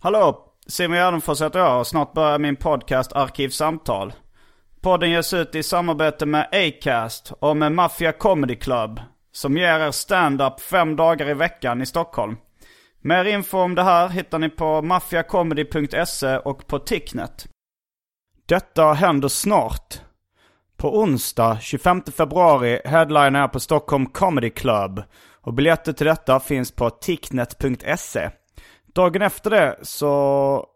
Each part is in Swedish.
Hallå! Simon Gärdenfors heter jag och snart börjar min podcast Arkivsamtal. Podden ges ut i samarbete med Acast och med Mafia Comedy Club som ger er stand-up fem dagar i veckan i Stockholm. Mer info om det här hittar ni på maffiacomedy.se och på Ticknet. Detta händer snart. På onsdag 25 februari headlinar jag på Stockholm Comedy Club och biljetter till detta finns på ticknet.se. Dagen efter det så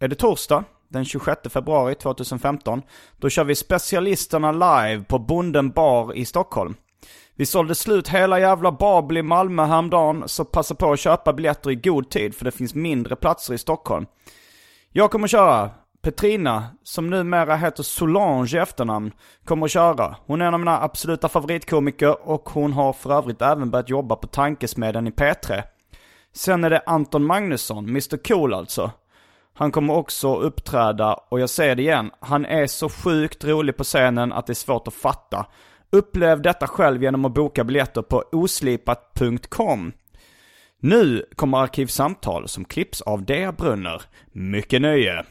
är det torsdag den 26 februari 2015. Då kör vi specialisterna live på Bonden bar i Stockholm. Vi sålde slut hela jävla Babel i Malmö häromdagen så passa på att köpa biljetter i god tid för det finns mindre platser i Stockholm. Jag kommer köra. Petrina, som numera heter Solange i efternamn, kommer att köra. Hon är en av mina absoluta favoritkomiker och hon har för övrigt även börjat jobba på Tankesmedjan i P3. Sen är det Anton Magnusson, Mr Cool alltså. Han kommer också uppträda och jag säger det igen, han är så sjukt rolig på scenen att det är svårt att fatta. Upplev detta själv genom att boka biljetter på oslipat.com. Nu kommer Arkivsamtal som klipps av Dea Brunner. Mycket nöje!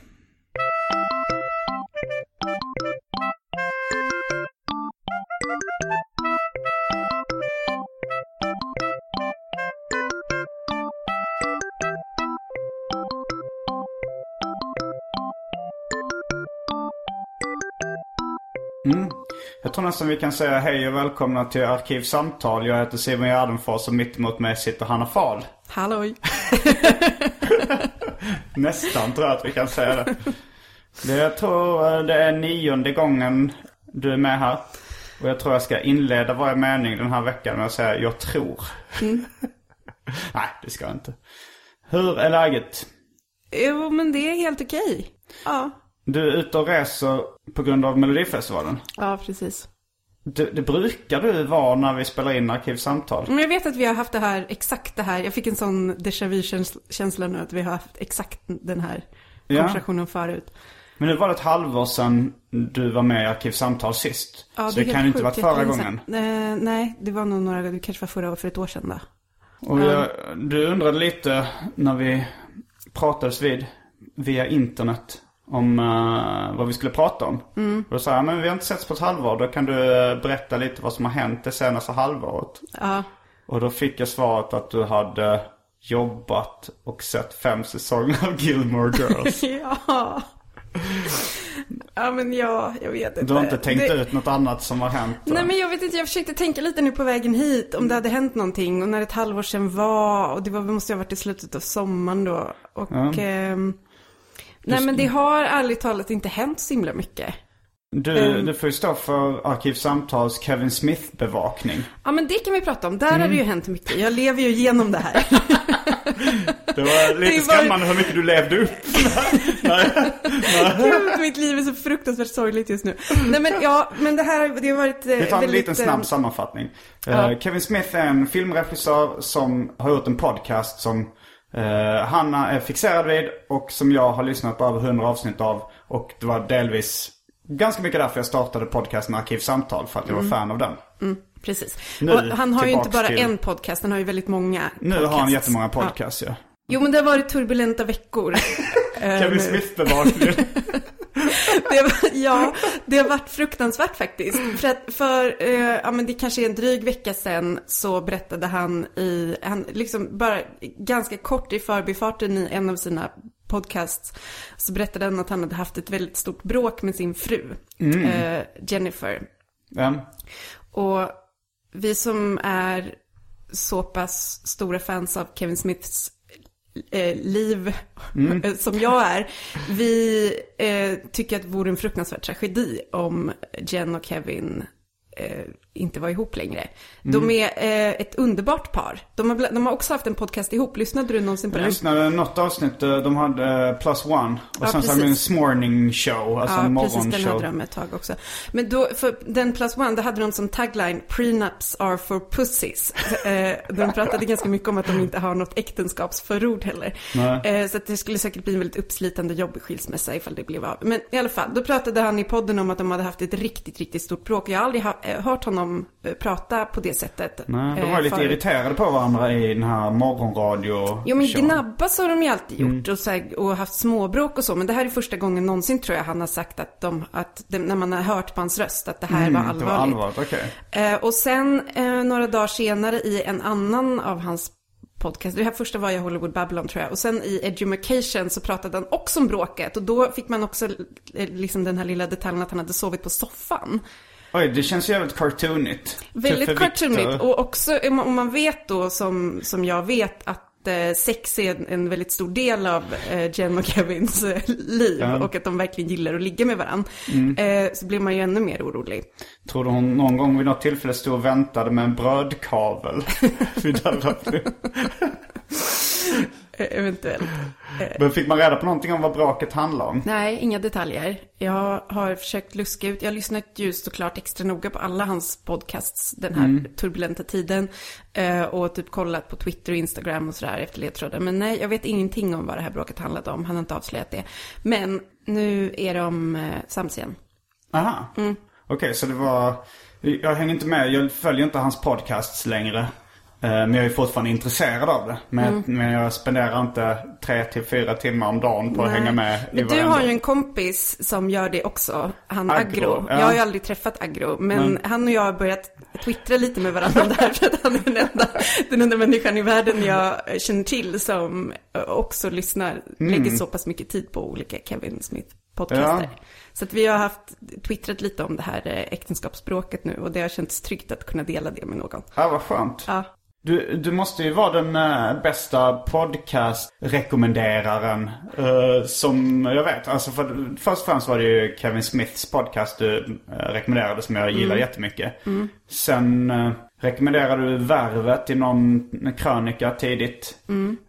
Jag tror nästan vi kan säga hej och välkomna till Arkivsamtal. Jag heter Simon Gärdenfors och mitt emot mig sitter Hanna Fahl. Halloj. Nästan tror jag att vi kan säga det. det. Jag tror eh, det är nionde gången du är med här. Och jag tror jag ska inleda varje mening den här veckan med att säga jag tror. Nej, det ska jag inte. Hur är läget? Jo, men det är helt okej. Ja. Du är ute och reser på grund av Melodifestivalen. Ja, precis. Det, det brukar du vara när vi spelar in Arkivsamtal. Men jag vet att vi har haft det här, exakt det här. Jag fick en sån déjà vu-känsla nu att vi har haft exakt den här Ja. konversationen förut. Men nu var det ett halvår sedan du var med i Arkivsamtal sist. Ja, så det, kan ju inte varit förra gången. Eh, nej, det var nog några, det kanske var förra för ett år sedan då. Och jag, du undrade lite när vi pratades vid via internet om eh, vad vi skulle prata om. Mm. Och då sa jag, men vi har inte setts på ett halvår. Då kan du eh, berätta lite vad som har hänt det senaste halvåret. Ja. Och då fick jag svaret att du hade jobbat och sett fem säsonger av Gilmore Girls. ja. Ja, men ja, jag vet inte. Du har inte tänkt det... ut något annat som har hänt? då? Nej men jag vet inte, jag försökte tänka lite nu på vägen hit om det hade hänt någonting och när ett halvår sedan var och det var, måste ha varit i slutet av sommaren då. Och ehm, nej men det har ärligt talat inte hänt så himla mycket. Du, Ehm. du får ju stå för Arkivsamtals Kevin Smith-bevakning. Ja men det kan vi prata om, där Mm. har det ju hänt mycket. Jag lever ju igenom det här. Det var lite Det var- skrämmande hur mycket du levde upp. Gud, mitt liv är så fruktansvärt sorgligt just nu. Nej men ja, men det här, det har varit eh, Vi tar en väldigt, liten snabb eh, sammanfattning. ja. Eh, Kevin Smith är en filmregissör som har gjort en podcast som eh, Hanna är fixerad vid och som jag har lyssnat på över 100 avsnitt av. Och det var delvis ganska mycket därför jag startade podcasten Arkivsamtal, för att jag var fan av den. Precis. Nu och han har ju inte bara till- en podcast, han har ju väldigt många Nu podcasts. har han jättemånga Ja. podcasts ja. Jo men det har varit turbulenta veckor. Kevin nu. Smith-bevakning. det ja, det har varit fruktansvärt faktiskt. För, att för eh, ja men det kanske är en dryg vecka sedan så berättade han i, han liksom bara ganska kort i förbifarten i en av sina podcasts så berättade han att han hade haft ett väldigt stort bråk med sin fru, eh, Jennifer. Vem? Och vi som är så pass stora fans av Kevin Smiths eh, liv eh, som jag är, vi eh, tycker att det vore en fruktansvärd tragedi om Jen och Kevin eh, inte var ihop längre. De är eh, ett underbart par. De har, de har också haft en podcast ihop. Lyssnade du någonsin på Jag den? lyssnade något avsnitt, eh, de hade eh, Plus One. Och Ja, sen så hade de en morning show, alltså en Ja, precis. Den morgonshow. hade de ett tag också. Men då, för den plus one, då hade de som tagline Prenups are for pussies. Eh, de pratade ganska mycket om att de inte har något äktenskapsförord heller. Eh, så att det skulle säkert bli en väldigt uppslitande jobbig skilsmässa ifall det blev av. Men i alla fall, då pratade han i podden om att de hade haft ett riktigt, riktigt stort bråk. Jag har aldrig ha, eh, hört honom eh, prata på det sättet. Nej, de eh, var lite irriterade på varandra i den här morgonradio Jo men gnabbas har de ju alltid Mm. gjort och, så här, och haft småbråk och så. Men det här är första gången någonsin tror jag han har sagt att, de, att det, när man har hört på hans röst att det här var Mm, allvarligt. Det var allvarligt, okej. Eh, och sen några dagar senare i en annan av hans podcast, det här första var ju Hollywood Babylon tror jag, och sen i Education så pratade han också om bråket och då fick man också liksom den här lilla detaljen att han hade sovit på soffan. Oj, det känns jävligt cartoonigt. Väldigt Tuffe cartoonigt. Och också om man- vet då som, som jag vet att eh, sex är en, en väldigt stor del av eh, Jen och Kevins eh, liv. Ja. Och att de verkligen gillar att ligga med varandra. Eh, så blir man ju ännu mer orolig. Tror du hon någon gång vid något tillfälle stod och väntade med en brödkavel vid dörren? Eh, eventuellt. Men fick man reda på någonting om vad bråket handlade om? Nej, inga detaljer. Jag har försökt luska ut. Jag har lyssnat ju såklart extra noga på alla hans podcasts den här turbulenta tiden. Eh, och typ kollat på Twitter och Instagram och sådär efter ledtrådar. Men nej, jag vet ingenting om vad det här bråket handlade om. Han har inte avslöjat det. Men nu är de eh, sams igen. Aha. Mm. Okej, så det var... Jag hänger inte med. Jag följer inte hans podcasts längre. Eh, Men jag är fortfarande intresserad av det. Men, Mm. men jag spenderar inte tre till fyra timmar om dagen på att Nej. hänga med Men du har ju en kompis som gör det också. Han Agro, Agro. ja. Jag har ju aldrig träffat Agro. Men, Men- han och jag har börjat twittra lite med varandra där. För att han är den enda, den enda människan i världen jag känner till som också lyssnar, lägger så pass mycket tid på olika Kevin Smith-podcaster. Mm. Ja. Så att vi har haft twittrat lite om det här eh, äktenskapsspråket nu. Och det har känts tryggt att kunna dela det med någon. Ja, vad skönt. Ja. Du, du måste ju vara den eh, bästa podcast-rekommenderaren eh, som jag vet. Alltså för, först och främst var det ju Kevin Smiths podcast du uh, rekommenderade som jag gillar jättemycket. Sen uh, rekommenderade du Värvet i någon krönika tidigt.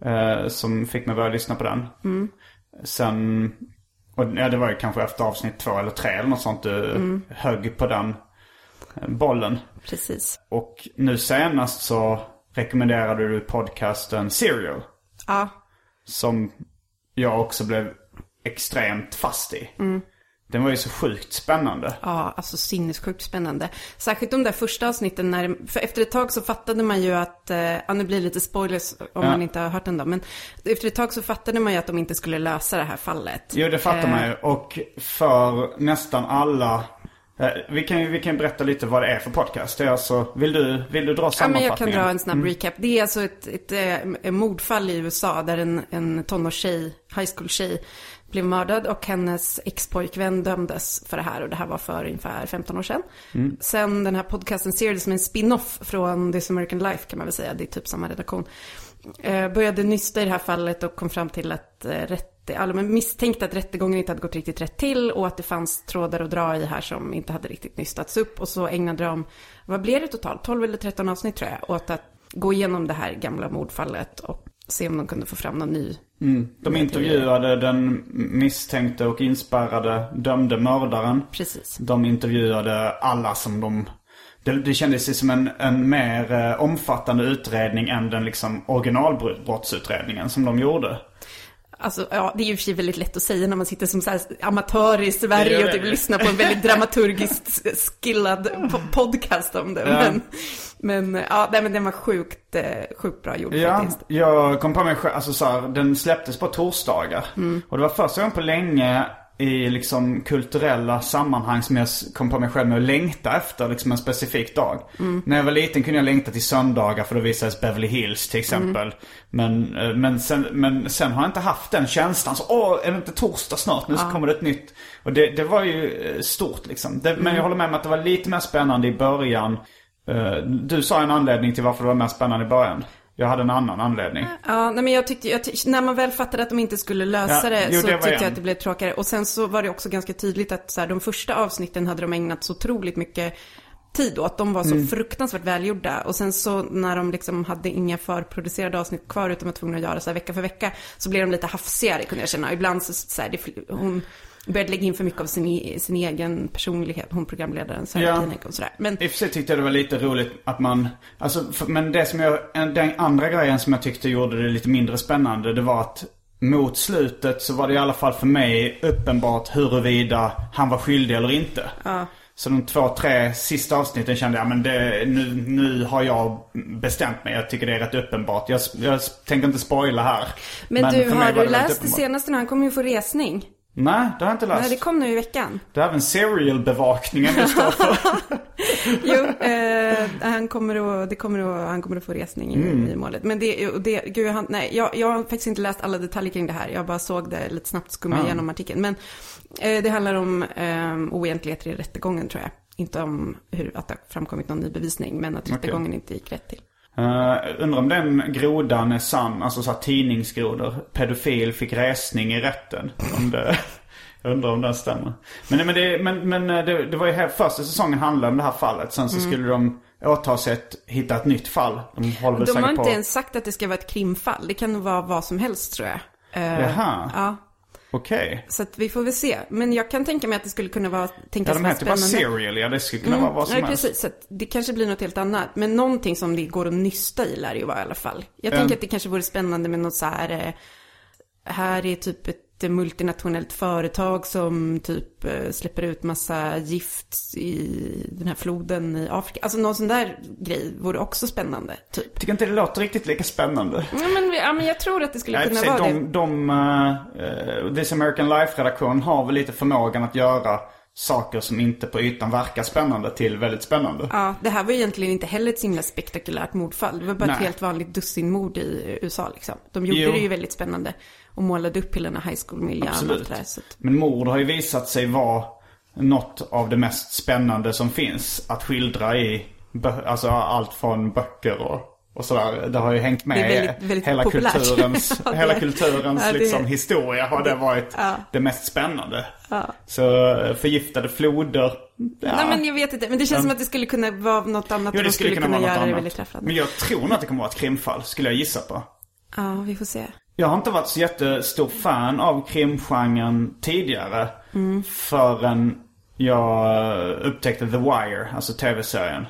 eh, som fick mig att börja lyssna på den. Sen, och, ja, det var ju kanske efter avsnitt två eller tre eller något sånt du högg på den bollen. Precis. Och nu senast så rekommenderade du podcasten Serial. Ja. Som jag också blev extremt fast i. Den var ju så sjukt spännande. Ja, alltså sinnessjukt spännande. Särskilt de där första avsnitten när, för efter ett tag så fattade man ju att, eh, ja nu blir det lite spoilers om Ja. man inte har hört den då, men efter ett tag så fattade man ju att de inte skulle lösa det här fallet. Jo, det fattar Eh, man ju. Och för nästan alla... eh, Vi kan ju vi kan berätta lite vad det är för podcast. Det är alltså, vill du, vill du dra Ja, men sammanfattningen? jag kan dra en snabb recap. Det är alltså ett, ett, eh, mordfall i USA där en, en tonårstjej, high school-tjej, blev mördad och hennes ex-pojkvän dömdes för det här. Och det här var för ungefär 15 år sedan. Sen den här podcasten ser det som en spin-off från This American Life kan man väl säga. Det är typ samma redaktion. Eh, började nysta i det här fallet och kom fram till att eh, rätte, alltså, men misstänkte att rättegången inte hade gått riktigt rätt till och att det fanns trådar att dra i här som inte hade riktigt nystats upp. Och så ägnade de, vad blev det totalt? 12 eller 13 avsnitt tror jag, åt att gå igenom det här gamla mordfallet och se om de kunde få fram någon ny. De intervjuade den misstänkte och inspärrade dömde mördaren. Precis. De intervjuade alla som de... Det, det kändes som en, en mer eh, omfattande utredning än den liksom originalbrottsutredningen som de gjorde. Alltså, ja, det är ju för sig väldigt lätt att säga när man sitter som så amatör i Sverige och typ lyssnar på en väldigt dramaturgiskt skillad po- podcast om det. Ja. Men, men, ja, nej, men den var sjukt, eh, sjukt bra gjord Ja, faktiskt. jag kom på mig själv, alltså så här, den släpptes på torsdagar. Och det var första gången på länge i liksom kulturella sammanhang som jag kom på mig själv med att längta efter liksom en specifik dag. När jag var liten kunde jag längta till söndagar för då visades Beverly Hills till exempel. Men, eh, men, sen, men sen har jag inte haft den känslan. Så, åh, är det inte torsdag snart? Nu så kommer det ett nytt. Och det, det var ju eh, stort liksom. Det, Men jag håller med om att det var lite mer spännande i början. Eh, Du sa en anledning till varför det var mer spännande i början. Jag hade en annan anledning. Ja, nej men jag tyckte, jag tyck, när man väl fattade att de inte skulle lösa Ja, det jo, så det tyckte en. jag att det blev tråkigare. Och sen så var det också ganska tydligt att så här, de första avsnitten hade de ägnat så otroligt mycket tid åt. De var så Mm. fruktansvärt välgjorda. Och sen så när de liksom hade inga förproducerade avsnitt kvar utan var tvungna att göra så här vecka för vecka. Så blev de lite hafsigare kunde jag känna. Ibland så, så här, det, hon började lägga in för mycket av sin, e- sin egen personlighet. Hon programledaren, Sarah Ja. Koenig och sådär. Men I och för sig tyckte jag det var lite roligt att man, alltså, för, men det som jag, en- den andra grejen som jag tyckte gjorde det lite mindre spännande, det var att mot slutet så var det i alla fall för mig uppenbart huruvida han var skyldig eller inte. Så de två, tre sista avsnitten kände jag, men det, nu, nu har jag bestämt mig. Jag tycker det är rätt uppenbart. Jag, jag tänker inte spoila här. Men, du, för mig har du läst det senaste nu? Han kommer ju få resning. Nej, det har jag inte läst. Nej, det kom nu i veckan. Det är även serial-bevakningen det står för. Jo, eh, han, kommer att, det kommer att, han kommer att få resning i, Mm. i målet. Men det, det gud, han, nej, jag, jag har faktiskt inte läst alla detaljer kring det här. Jag bara såg det lite snabbt, skumma Ja. igenom artikeln. Men eh, det handlar om eh, oegentligheter i rättegången tror jag. Inte om hur, att det har framkommit någon ny bevisning, men att rättegången inte gick rätt till. Uh, undrar om den grodan är sann, alltså så här tidningsgrodor. Pedofil fick resning i rätten. Om det, jag undrar om den stämmer. Men, men, det, men, men eh, det, det var ju här, första säsongen handlade om det här fallet. Sen så Mm. skulle de åta sig att hitta ett nytt fall. De håller väl De har inte på. ens sagt att det ska vara ett krimfall. Det kan vara vad som helst tror jag. Eh, Jaha. Ja, Okej. så att vi får väl se. Men jag kan tänka mig att det skulle kunna vara, Ja, tänkas de vara heter bara spännande. serial. Ja, det skulle kunna vara vad som Mm. Nej, helst. precis. Så att det kanske blir något helt annat. Men någonting som det går att nysta i lär det ju vara i alla fall. Jag tänker att det kanske vore spännande med något så här. Eh, här är typ ett multinationellt företag som typ eh, släpper ut massa gift i den här floden i Afrika. Alltså någon sån där grej vore också spännande, typ. Tycker inte det låter riktigt lika spännande. Ja, men, ja, men jag tror att det skulle och kunna vara de, det. de, uh, This American Life-redaktionen har väl lite förmågan att göra saker som inte på ytan verkar spännande till väldigt spännande. Ja, det här var egentligen inte heller ett så himla spektakulärt mordfall. Det var bara ett Nej. helt vanligt dussinmord i USA liksom. De gjorde Jo. det ju väldigt spännande. Och målade upp hela den här high school-miljön Absolut. att, Men mord har ju visat sig vara något av det mest spännande som finns att skildra i alltså allt från böcker och, och sådär. Det har ju hängt med väldigt- väldigt hela populärt. kulturens, Ja, hela kulturens ja, det- liksom, historia har det varit Ja. det mest spännande. Så eh, förgiftade floder. Nej men jag vet inte, men det känns som att det skulle kunna vara något annat. Jo, det de skulle kunna vara något annat. Men jag tror nog att det kommer vara ett krimfall, skulle jag gissa på. Ja, vi får se. Jag har inte varit så jättestor fan av krimgenren tidigare. Mm. Förrän jag upptäckte The Wire, alltså tv-serien.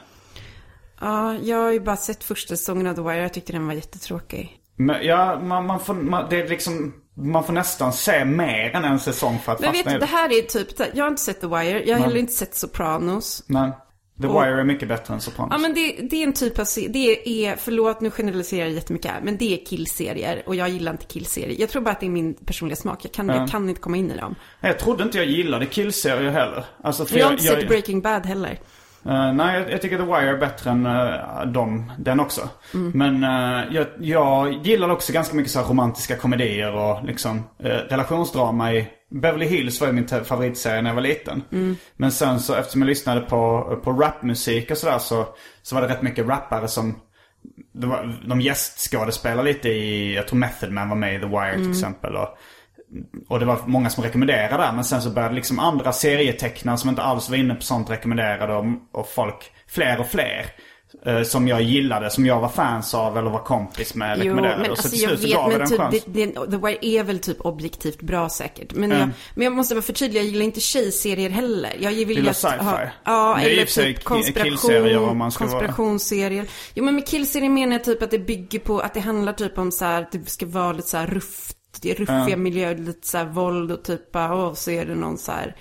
Ja, jag har ju bara sett första säsongen av The Wire. Jag tyckte den var jättetråkig. Men ja, man, man, får, man, det är liksom, man får nästan se mer än en säsong för att Men vet fastna du, i det här är typ, jag har inte sett The Wire. Jag har heller inte sett Sopranos. Men The Och- Wire är mycket bättre än Sopranos. Ja men det, det är en typ av, det är, förlåt nu generaliserar jag jättemycket här, men det är killserier och jag gillar inte killserier. Jag tror bara att det är min personliga smak, jag kan, jag kan inte komma in i dem. Jag trodde inte jag gillade killserier heller. Alltså, för Jag har inte sett Breaking Bad heller. Eh, nej, jag, jag tycker The Wire är bättre än uh, dem, den också. Mm. Men eh, jag, jag gillar också ganska mycket så här romantiska komedier och liksom uh, relationsdrama i Beverly Hills var ju min favoritserie när jag var liten. Mm. Men sen så eftersom jag lyssnade på, på rapmusik och sådär så, så var det rätt mycket rappare som det var, de gästskådespelade lite i, jag tror Method Man var med i The Wire Mm. till exempel. Och, och det var många som rekommenderade det. Men sen så började liksom andra serietecknare som inte alls var inne på sånt rekommenderade. Och, och folk, fler och fler. Eh, som jag gillade, som jag var fans av eller var kompis med Jo, men och så alltså till jag slut så vet, gav jag men det typ, det, det, The Wire är väl typ objektivt bra säkert. Men, jag, men jag måste bara förtydliga, jag gillar inte tjejserier heller. Jag vill Gillar sci-fi? ha- Ja, eller och typ man ska vara- konspirationsserier. Jo, men med killserier menar jag typ att det bygger på, att det handlar typ om så här, att det ska vara lite så här rufft, det är ruffiga miljöer, lite så här våld och typ, åh, så är det någon så här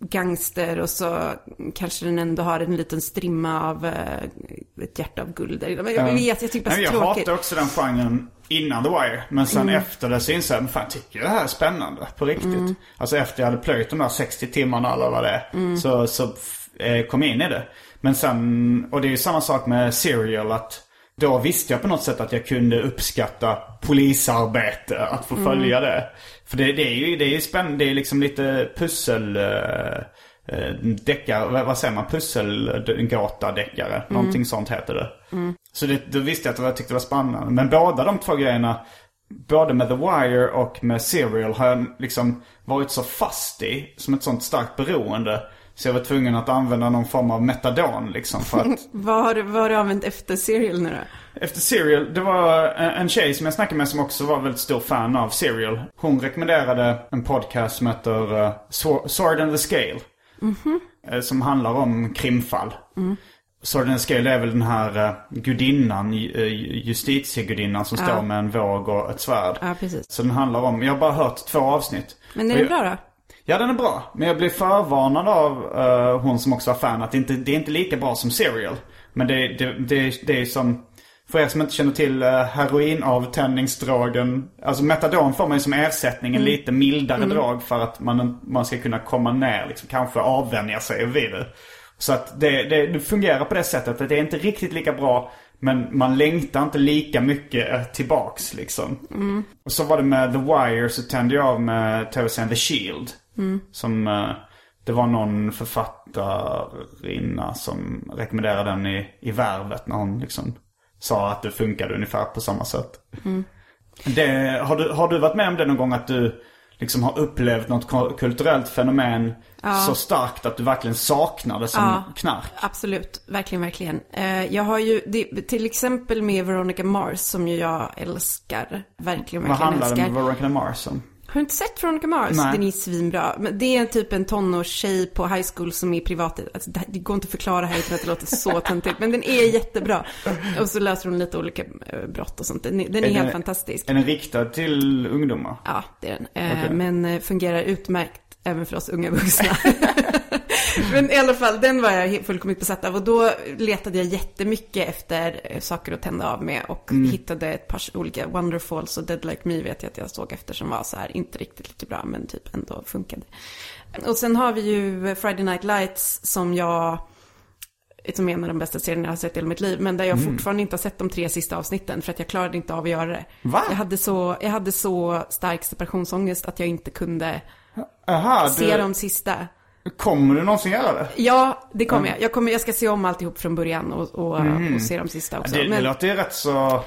gangster och så kanske den ändå har en liten strimma av eh, ett hjärta av guld. Men jag vet, jag tycker bara så jag tråkigt. också den genren. innan The Wire. Men sen efter det så insåg jag, men fan tycker jag det här är spännande på riktigt. Alltså efter jag hade plöjt de där 60 timmarna eller vad det är. Så, så eh, kom jag in i det. Men sen, och det är ju samma sak med Serial att då visste jag på något sätt att jag kunde uppskatta polisarbete, att få följa det. För det, det är ju det är ju spännande, det är liksom lite pussel... Uh, deckare, vad, säger man? Pusselgata-deckare. Mm. Någonting sånt heter det. Så det, då visste jag att jag tyckte det var spännande. Men båda de två grejerna, både med The Wire och med Serial har jag liksom varit så fast i, som ett sånt starkt beroende. Så jag var tvungen att använda någon form av metadon liksom för att Vad har, du- vad har du använt efter Serial nu då? Efter Serial, det var en en tjej som jag snackade med som också var väldigt stor fan av Serial. Hon rekommenderade en podcast som heter uh, Sword and the Scale. Eh, Som handlar om krimfall. Sword and the Scale är väl den här uh, gudinnan, justitiegudinnan som står med en våg och ett svärd. Ja, precis. Så den handlar om, jag har bara hört två avsnitt. Men är det bra då? Ja, den är bra. Men jag blev förvarnad av eh, hon som också var fan att det inte det är inte lika bra som Serial. Men det, det, det, det är som, för er som inte känner till uh, heroinavtändningsdrogen. Alltså metadon får man ju som ersättning, en lite mildare drag för att man, man ska kunna komma ner, liksom, kanske avvänja sig vid det. Så att det, det, det fungerar på det sättet att det är inte riktigt lika bra. Men man längtar inte lika mycket eh, tillbaks liksom. Och så var det med The Wire så tände jag av med tv-serien The Shield. Som, eh, det var någon författarinna som rekommenderade den i, i Värvet när hon liksom sa att det funkade ungefär på samma sätt. Det, har, du, har du varit med om det någon gång att du liksom har upplevt något kulturellt fenomen så starkt att du verkligen saknar det som Ja. knark? Absolut, verkligen, verkligen. Eh, jag har ju, det, till exempel med Veronica Mars som ju jag älskar. Verkligen, Vad verkligen handlar det med Veronica Mars om? Har du inte sett Veronica Mars? Nej. Den är svinbra. Men det är typ en tonårstjej på high school som är privat. Alltså, det, går inte att förklara här utan att det låter så töntigt. Men den är jättebra. Och så löser hon lite olika eh, brott och sånt. Den, är- den är, Är helt den- fantastisk. Är den riktad till ungdomar? Ja, det är den. Eh, Okej. Men eh, fungerar utmärkt även för oss unga vuxna. men i alla fall, den var jag fullkomligt besatt av. Och då letade jag jättemycket efter eh, saker att tända av med. Och hittade ett par olika Wonderfalls och Dead Like Me vet jag att jag såg efter som var så här, inte riktigt lika bra, men typ ändå funkade. Och sen har vi ju Friday Night Lights som jag som är en av de bästa serierna jag har sett i hela mitt liv. Men där jag fortfarande inte har sett de tre sista avsnitten för att jag klarade inte av att göra det. Va? Jag hade så, jag hade så stark separationsångest att jag inte kunde Aha, se du, de sista. Kommer du någonsin göra det? Ja, det kommer jag. Jag, kommer, jag ska se om alltihop från början och, och, och se de sista också. Det, det Men, låter ju rätt så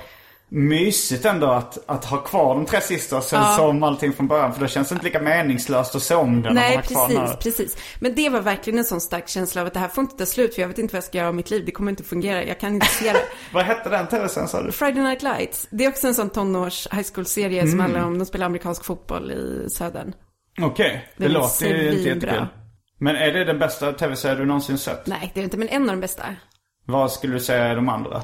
mysigt ändå att, att ha kvar de tre sista och sen Ja. se om allting från början. För det känns inte lika meningslöst att se om den nej, precis, precis. Men det var verkligen en sån stark känsla av att det här får inte ta slut för jag vet inte vad jag ska göra av mitt liv. Det kommer inte fungera. Jag kan inte se det. Vad hette den tv-serien sa du? Friday Night Lights. Det är också en sån tonårs high school-serie Mm. som handlar om, de spelar amerikansk fotboll i södern. Okej, det Den är låter ju inte jättekul. Men är det den bästa tv-serien du någonsin sett? Nej, det är det inte, men en av de bästa. Vad skulle du säga är de andra?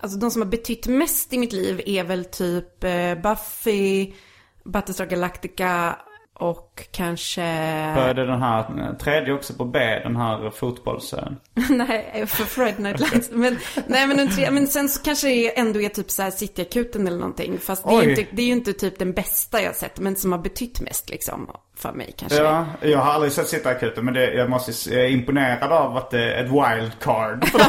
Alltså de som har betytt mest i mitt liv är väl typ eh, Buffy, Battlestar Galactica och kanske... Började den här tredje också på B, den här fotbollsserien? nej, för Friday Night Lights. Men, nej, men, den tre, men sen så kanske det ändå är typ så här Cityakuten eller någonting. Fast det är, ju inte, det är ju inte typ den bästa jag sett, men som har betytt mest liksom för mig kanske. Ja, jag har aldrig sett Cityakuten men det, jag måste jag är imponerad av att det är ett wildcard.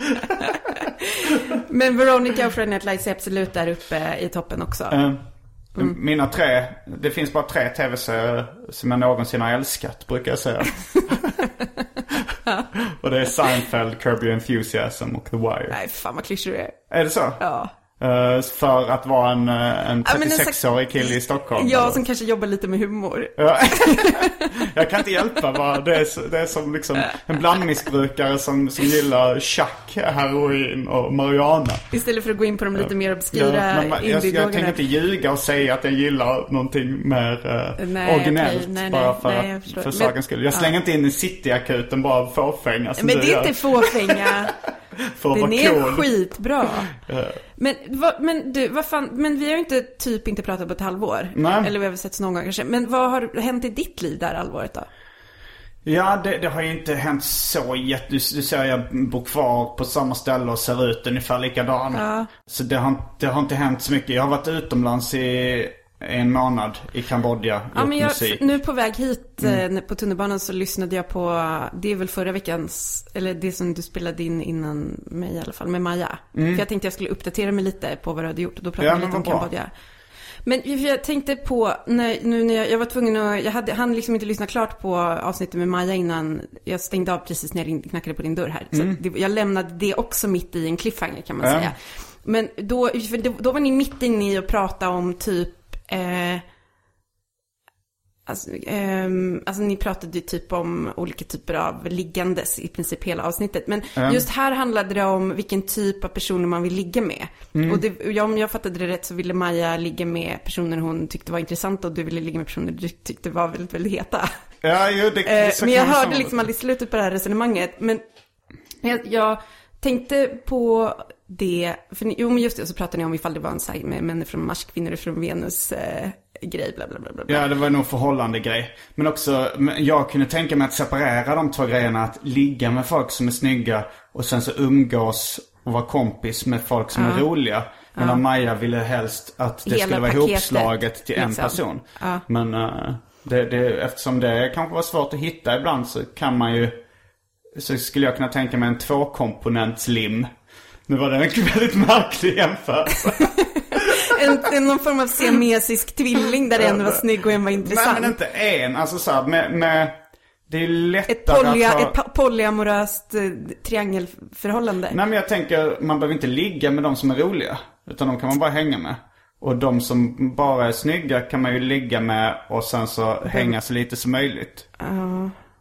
Men Veronica och Friday Night Lights är absolut där uppe i toppen också. Eh, Mina tre, det finns bara tre tv-serier som jag någonsin har älskat brukar jag säga. och det är Seinfeld, Your Enthusiasm och The Wire. Nej, fan vad klyschig du är. Är det så? Ja. Eh, för att vara en, eh, en Ja, men en 36-årig kille i Stockholm? Eller? som kanske jobbar lite med humor. Ja. jag kan inte hjälpa vad det är, det är som liksom en blandmissbrukare som, som gillar chack, heroin och marijuana. Istället för att gå in på de lite mer Ja, obskyra man- jag, jag tänker inte ljuga och säga att jag gillar någonting mer eh, Nej, originellt. okej. Nej, bara för, nej, för Men- sakens skull. Jag slänger inte in i Cityakuten bara fåfänga som Men det är gör. inte fåfänga. för Den är cool. skitbra. Men, vad, men du, vad fan, men vi har ju inte, typ inte pratat på ett halvår. Nej. Eller vi har väl setts någon gång kanske. Men vad har hänt i ditt liv det här halvåret då? Ja, det, det har ju inte hänt så jätte... Du, du ser jag bor kvar på samma ställe och ser ut ungefär likadan. Ja. Så det har, det har inte hänt så mycket. Jag har varit utomlands i en månad i Kambodja, Ja, men jag, musik. nu på väg hit Mm. eh, på tunnelbanan så lyssnade jag på, det är väl förra veckans, eller det som du spelade in innan mig i alla fall, med Maja. För jag tänkte jag skulle uppdatera mig lite på vad du hade gjort och då pratade Mm. Ja, vi lite om bra. Kambodja. Men jag tänkte på, när, nu när jag, jag var tvungen att, jag hade, hann liksom inte lyssna klart på avsnittet med Maja innan jag stängde av precis när jag ringde- knackade på din dörr här. Så det, jag lämnade det också mitt i en cliffhanger kan man Mm. Säga. Men då, då var ni mitt inne i att prata om typ, eh, Alltså, ehm, alltså ni pratade ju typ om olika typer av liggandes i princip hela avsnittet. Men just här handlade det om vilken typ av personer man vill ligga med. Mm. Och det, om jag fattade det rätt så ville Maja ligga med personer hon tyckte var intressanta och du ville ligga med personer du tyckte var väldigt, väldigt heta. Ja, jo, det, Eh, men jag hörde liksom aldrig slutet på det här resonemanget. Men jag, jag tänkte på det, för jo men just det, så pratade ni om ifall det var en här med män från Mars, kvinnor från Venus eh, grej, bla bla bla. bla. Ja, det var nog förhållande grej. Men också, jag kunde tänka mig att separera de två grejerna. Att ligga med folk som är snygga och sen så umgås och vara kompis med folk som är roliga. Medan Maja ville helst att det Hela skulle vara paketet, ihopslaget till en liksom. person. Ja. Men eh, det, det, eftersom det kanske var svårt att hitta ibland så kan man ju... Så skulle jag kunna tänka mig en tvåkomponentslim. Nu var det en väldigt märklig jämförelse. En, någon form av siamesisk tvilling där en var snygg och en var Nej intressant. men inte en. Alltså så här, med, med... Det är ju Ett, lättare polya, att ha... ett polyamoröst eh, triangelförhållande. Nej men jag tänker, man behöver inte ligga med de som är roliga. Utan de kan man bara hänga med. Och de som bara är snygga kan man ju ligga med och sen så hänga så lite som möjligt.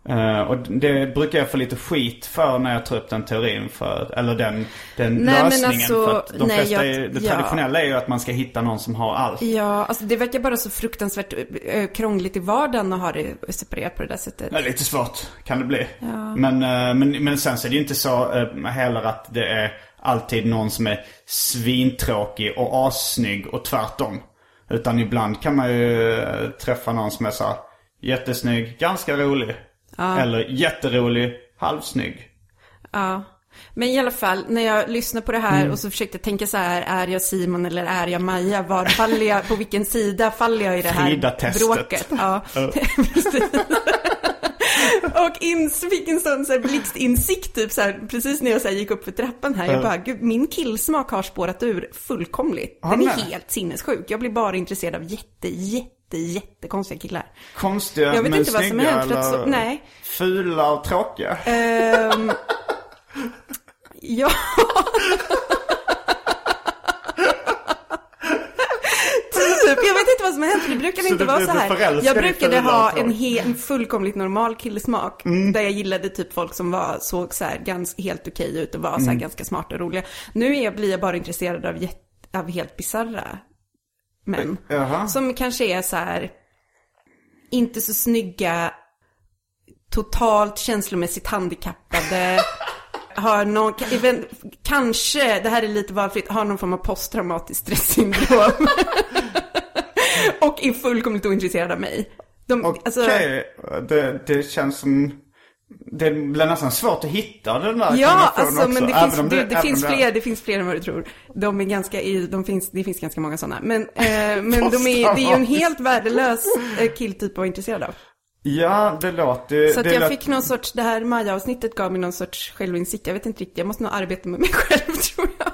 Eh, och det brukar jag få lite skit för när jag tar upp den teorin för, eller den, den Nej, lösningen. alltså, för att de nej, flesta jag- är, det ja. traditionella är ju att man ska hitta någon som har allt. Ja, alltså det verkar bara så fruktansvärt eh, krångligt i vardagen att ha det separerat på det där sättet. Ja, lite svårt kan det bli. Men, eh, men, men sen så är det ju inte så heller att det är alltid någon som är svintråkig och assnygg och tvärtom. Utan ibland kan man ju träffa någon som är så här, jättesnygg, ganska rolig. Eller jätterolig, halvsnygg. Ja. Men i alla fall, när jag lyssnade på det här Mm. och så försökte jag tänka så här, är jag Simon eller är jag Maja? Var faller jag, på vilken sida faller jag i det här bråket? Ja. Och ins, fick en sån så blixtinsikt typ så här, precis när jag så här, gick upp för trappan här. Jag bara, gud, min killsmak har spårat ur fullkomligt. Den är helt sinnessjuk. Jag blir bara intresserad av jätte, jätte, jättekonstiga killar. Konstiga Jag vet men inte vad som hänt, att så- eller nej. fula och tråkiga. Ehm, ja. typ, jag vet inte vad som har hänt. Det brukade Så inte vara så här. Jag brukade ha en, he, en fullkomligt normal killsmak. Där jag gillade typ folk som var, såg så här ganska, helt okej ut och var så här ganska smarta och roliga. Nu är jag, blir jag bara intresserad av, jätte, av helt bisarra män. Jaha. Som kanske är så här, inte så snygga, totalt känslomässigt handikappade. Har någon, kanske, det här är lite valfritt, har någon form av posttraumatiskt stressyndrom. och är fullkomligt ointresserad av mig. Okej, alltså, det, det känns som... Det blir nästan svårt att hitta den där Ja, alltså, men det också, finns, det, det, även finns fler, det finns fler än vad du tror. De är ganska, de finns, det finns ganska många sådana. Men, eh, men de är, det är ju en helt värdelös eh, killtyp att vara intresserad av. Ja, det låter... Så att det jag låter- fick någon sorts, det här Maja-avsnittet gav mig någon sorts självinsikt. Jag vet inte riktigt, jag måste nog arbeta med mig själv tror jag.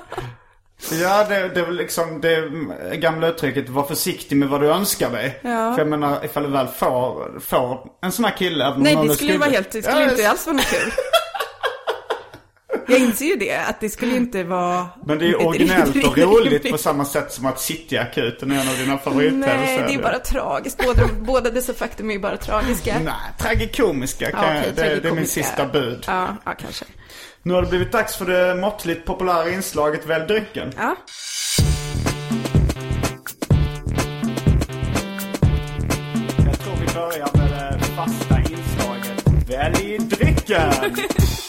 Ja, det, det är väl liksom det gamla uttrycket var försiktig med vad du önskar dig. Ja. För jag menar, ifall du väl får, får en sån här kille. även Nej, det skulle ju vara helt, det skulle Ja, inte alls vara något kul. Jag inser ju det, att det skulle inte vara... Men det är ju originellt och roligt på samma sätt som att City-akuten är en av dina favorittv-serier. Nej, det är bara tragiskt. Båda, båda dessa faktum är ju bara tragiska. Nej, tragikomiska. Kan, Ja, jag- okej, det, det är min tragikomiska. sista bud. Ja, ja, kanske. Nu har det blivit dags för det måttligt populära inslaget Välj drycken. Ja. Jag tror vi börjar med det fasta inslaget Välj drycken!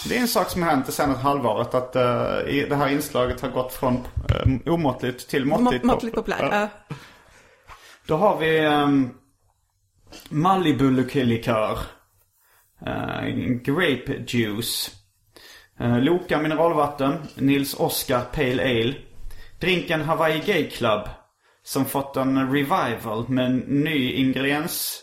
Det är en sak som har hänt det senaste halvåret att i- det här inslaget har gått från uh, omåttligt till måttligt, Må- Måttligt populär. Ja. Då har vi um, Malibu likör. Eh, grape juice. Uh, Loka mineralvatten. Nils Oskar Pale Ale. Drinken Hawaii Gay Club. Som fått en revival med en ny ingrediens.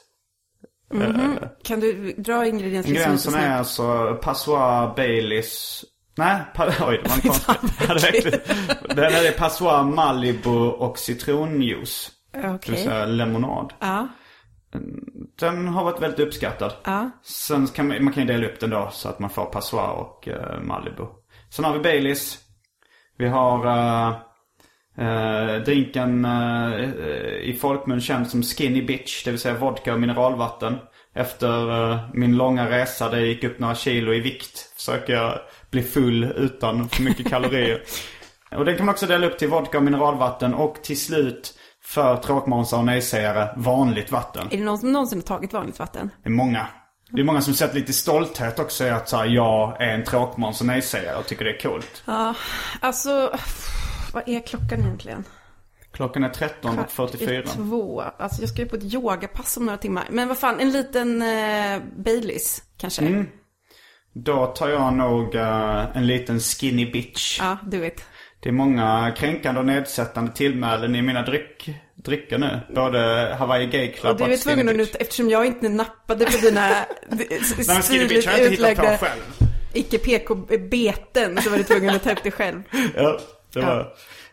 Kan du dra ingredienserna Ingredienserna är alltså Passoir Baileys. Nej, oj det var en konstig. Det är äckligt. Den är Passoir Malibu och citronjuice. Det vill säga lemonad. Ja. Den har varit väldigt uppskattad. Ja. Sen kan man, man kan ju dela upp den då så att man får Passoir och eh, Malibu. Sen har vi Baileys. Vi har eh, eh, drinken i folkmun känd som Skinny Bitch. Det vill säga vodka och mineralvatten. Efter min långa resa där jag gick upp några kilo i vikt. Försöker jag bli full utan för mycket kalorier. och den kan man också dela upp till vodka och mineralvatten. Och till slut för tråkmånsar och nejsägare vanligt vatten. Är det någon som någonsin har tagit vanligt vatten? Det är många. Det är många som sätter lite stolthet också i att så här, jag är en tråkmåns och nej-sägare och tycker det är coolt. Ja, alltså, vad är klockan egentligen? Klockan är 13.44. Två. Alltså jag ska ju på ett yogapass om några timmar. Men vad fan, en liten eh, Baileys kanske? Mm. Då tar jag nog eh, en liten skinny bitch. Ja, do it. Det är många kränkande och nedsättande tillmälen i mina dryck, drycker nu. Både Hawaii Gay Club Och du är tvungen att nu, eftersom jag inte nappade på dina hittat på själv. icke-PK-beten så var du tvungen att ta upp det själv. Ja, det Ja.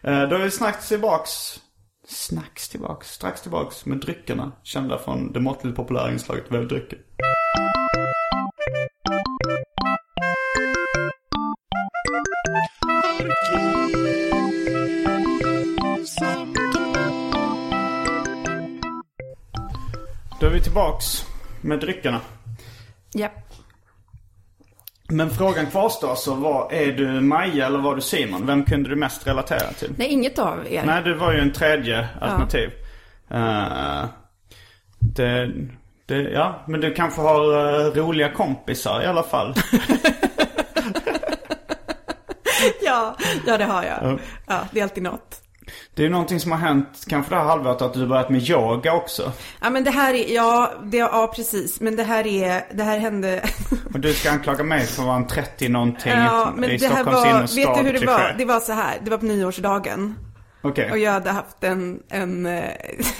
var eh, Då är vi snacks tillbaks. Snacks tillbaks, strax tillbaks med dryckerna. Kända från det måttligt populära inslaget Välj drycker. Då är vi tillbaks med dryckerna. Ja. Men frågan kvarstår så var, är du Maja eller var du Simon? Vem kunde du mest relatera till? Nej, inget av er. Nej, du var ju en tredje alternativ. Eh, det, det, ja, men du kanske har eh, roliga kompisar i alla fall. Ja, ja, det har jag. Ja, det är alltid något. Det är någonting som har hänt kanske det här halvåret att du har börjat med yoga också. Ja, men det här är, ja, det, ja precis. Men det här är, det här hände... Och du ska anklaga mig för att vara en 30 någonting Ja, men i det här Stockholms var, innerstad. vet du hur det var? Det var så här, det var på nyårsdagen. Okej. Och jag hade haft en, en, eh,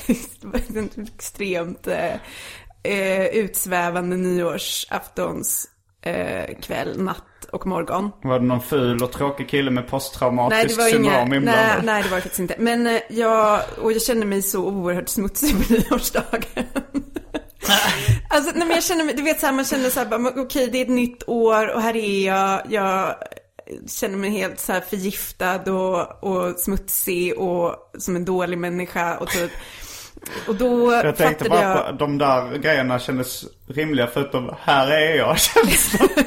en extremt eh, eh, utsvävande nyårsaftons eh, kväll, natt och morgon. Var det någon ful och tråkig kille med Nej, posttraumatisk det var syndrom inga, nej, inblandad? nej, det var det faktiskt inte. Men eh, jag, och jag kände mig så oerhört smutsig på nyårsdagen. alltså, nej men jag känner mig, du vet så här, man känner så här, bara, okej det är ett nytt år och här är jag, jag känner mig helt så här förgiftad och, och smutsig och som en dålig människa och typ. Och då Jag tänkte bara jag... på de där grejerna kändes rimliga förutom här är jag känns det.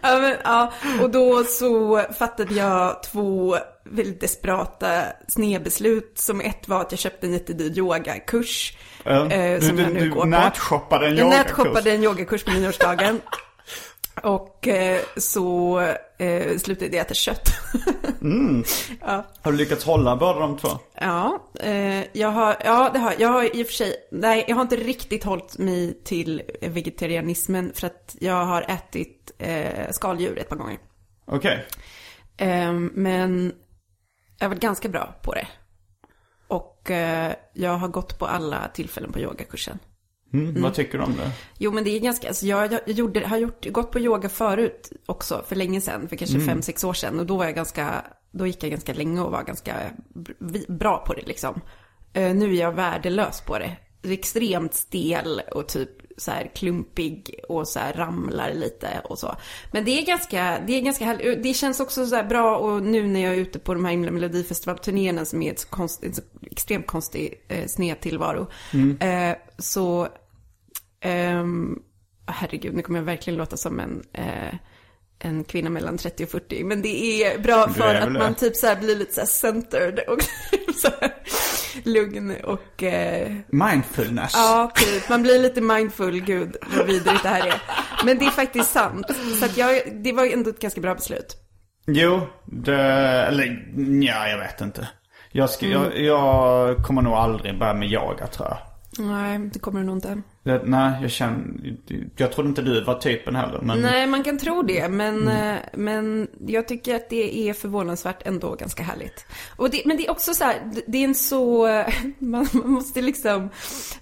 Ja, men, ja, och då så fattade jag två väldigt desperata snedbeslut. Som ett var att jag köpte en jättedyr yogakurs. Ja. eh, som du- jag nu du går på. nätshoppade en Jag yogakurs. nätshoppade en yogakurs på nyårsdagen. Och eh, så eh, slutade jag äta kött. Har du lyckats hålla båda de två? Ja, eh, jag har, ja det har jag. har i och för sig, nej jag har inte riktigt hållit mig till vegetarianismen för att jag har ätit eh, skaldjur ett par gånger. Okej. Ehm, men jag har varit ganska bra på det. Och eh, jag har gått på alla tillfällen på yogakursen. Mm, Vad tycker du om det? Jo men det är ganska, alltså jag, jag gjorde, har gjort, gått på yoga förut också, för länge sedan, för kanske fem, sex år sedan. Och då var jag ganska, då gick jag ganska länge och var ganska br- bra på det liksom. Eh, nu är jag värdelös på det. Extremt stel och typ så här klumpig och så här ramlar lite och så. Men det är ganska, det är ganska härligt. Det känns också så bra och nu när jag är ute på de här himla melodifestivalturnéerna som är ett konstigt, så extremt konstig eh, sned tillvaro. Eh, så Ehm, herregud, nu kommer jag verkligen låta som en, eh, en kvinna mellan 30 och 40. Men det är bra för är att man typ så blir lite så här centered och så lugn och eh, Mindfulness. ja, typ. Man blir lite mindful, gud vad vidrigt det här är. Men det är faktiskt sant. Så att jag, det var ändå ett ganska bra beslut. Jo, det, eller ja, jag vet inte. Jag, ska, Mm. jag, jag kommer nog aldrig börja med yoga tror jag. Nej, det kommer det nog inte. Det, nej, jag känner... Jag trodde inte du var typen heller. Men... Nej, man kan tro det. Men, mm. men jag tycker att det är förvånansvärt ändå ganska härligt. Och det, men det är också så här, det är en så... Man, man måste liksom...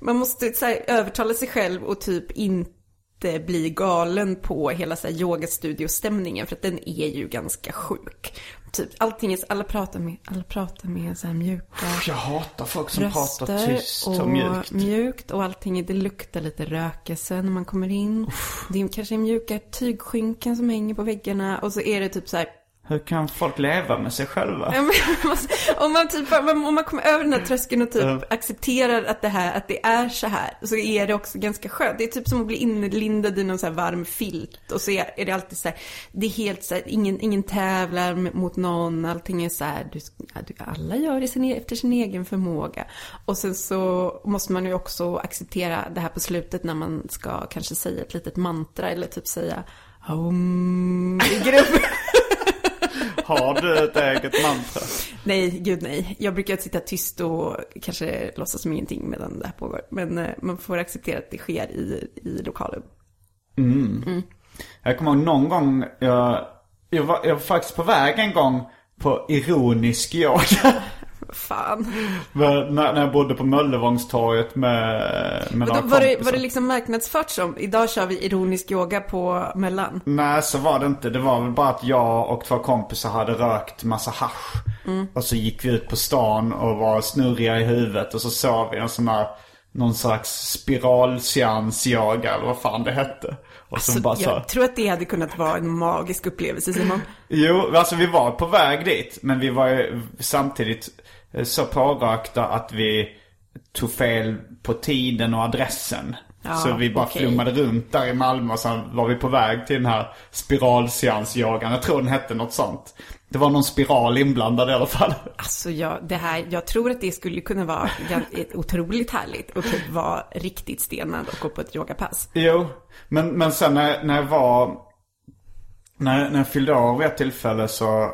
Man måste så här, övertala sig själv och typ inte bli galen på hela så här yogastudio-stämningen för att den är ju ganska sjuk. Typ allting är, alla pratar med, alla pratar med så här mjuka Jag hatar folk som pratar tyst och, och mjukt. mjukt och allting, det luktar lite rökelse när man kommer in. Uff. Det är kanske mjuka tygskynken som hänger på väggarna och så är det typ så här hur kan folk leva med sig själva? om, man typ, om man kommer över den här tröskeln och typ uh. accepterar att det, här, att det är så här, så är det också ganska skönt. Det är typ som att bli inlindad i någon så här varm filt. Och så är, det alltid så här, det är helt så här, ingen, ingen tävlar mot någon, allting är så här, du, alla gör det sin, e-, efter sin egen förmåga. Och sen så måste man ju också acceptera det här på slutet när man ska kanske säga ett litet mantra eller typ säga om i grupp. Har du ett eget mantra? Nej, gud nej. Jag brukar sitta tyst och kanske låtsas som ingenting medan det här pågår. Men eh, man får acceptera att det sker i, i lokalen. Mm. mm. Jag kommer ihåg någon gång, jag, jag, var, jag var faktiskt på väg en gång på ironisk yoga. Fan. när, när jag bodde på Möllevångstorget med, med några var, det, var det liksom marknadsfört som, idag kör vi ironisk yoga på Möllan? Nej, så var det inte. Det var väl bara att jag och två kompisar hade rökt massa hash. Mm. Och så gick vi ut på stan och var snurriga i huvudet och så såg vi en sån här någon slags spiralseans-yoga eller vad fan det hette. Och alltså, bara så... Jag tror att det hade kunnat vara en magisk upplevelse Simon. jo, alltså vi var på väg dit. Men vi var ju samtidigt så pårökta att vi tog fel på tiden och adressen. Ja, så vi bara okay. flummade runt där i Malmö och sen var vi på väg till den här spiralseansyogan. Jag tror den hette något sånt. Det var någon spiral inblandad i alla fall. Alltså jag, det här, jag tror att det skulle kunna vara otroligt härligt och typ vara riktigt stenad och gå på ett yogapass. Jo, men, men sen när, när jag var, när, när jag fyllde år vid ett tillfälle så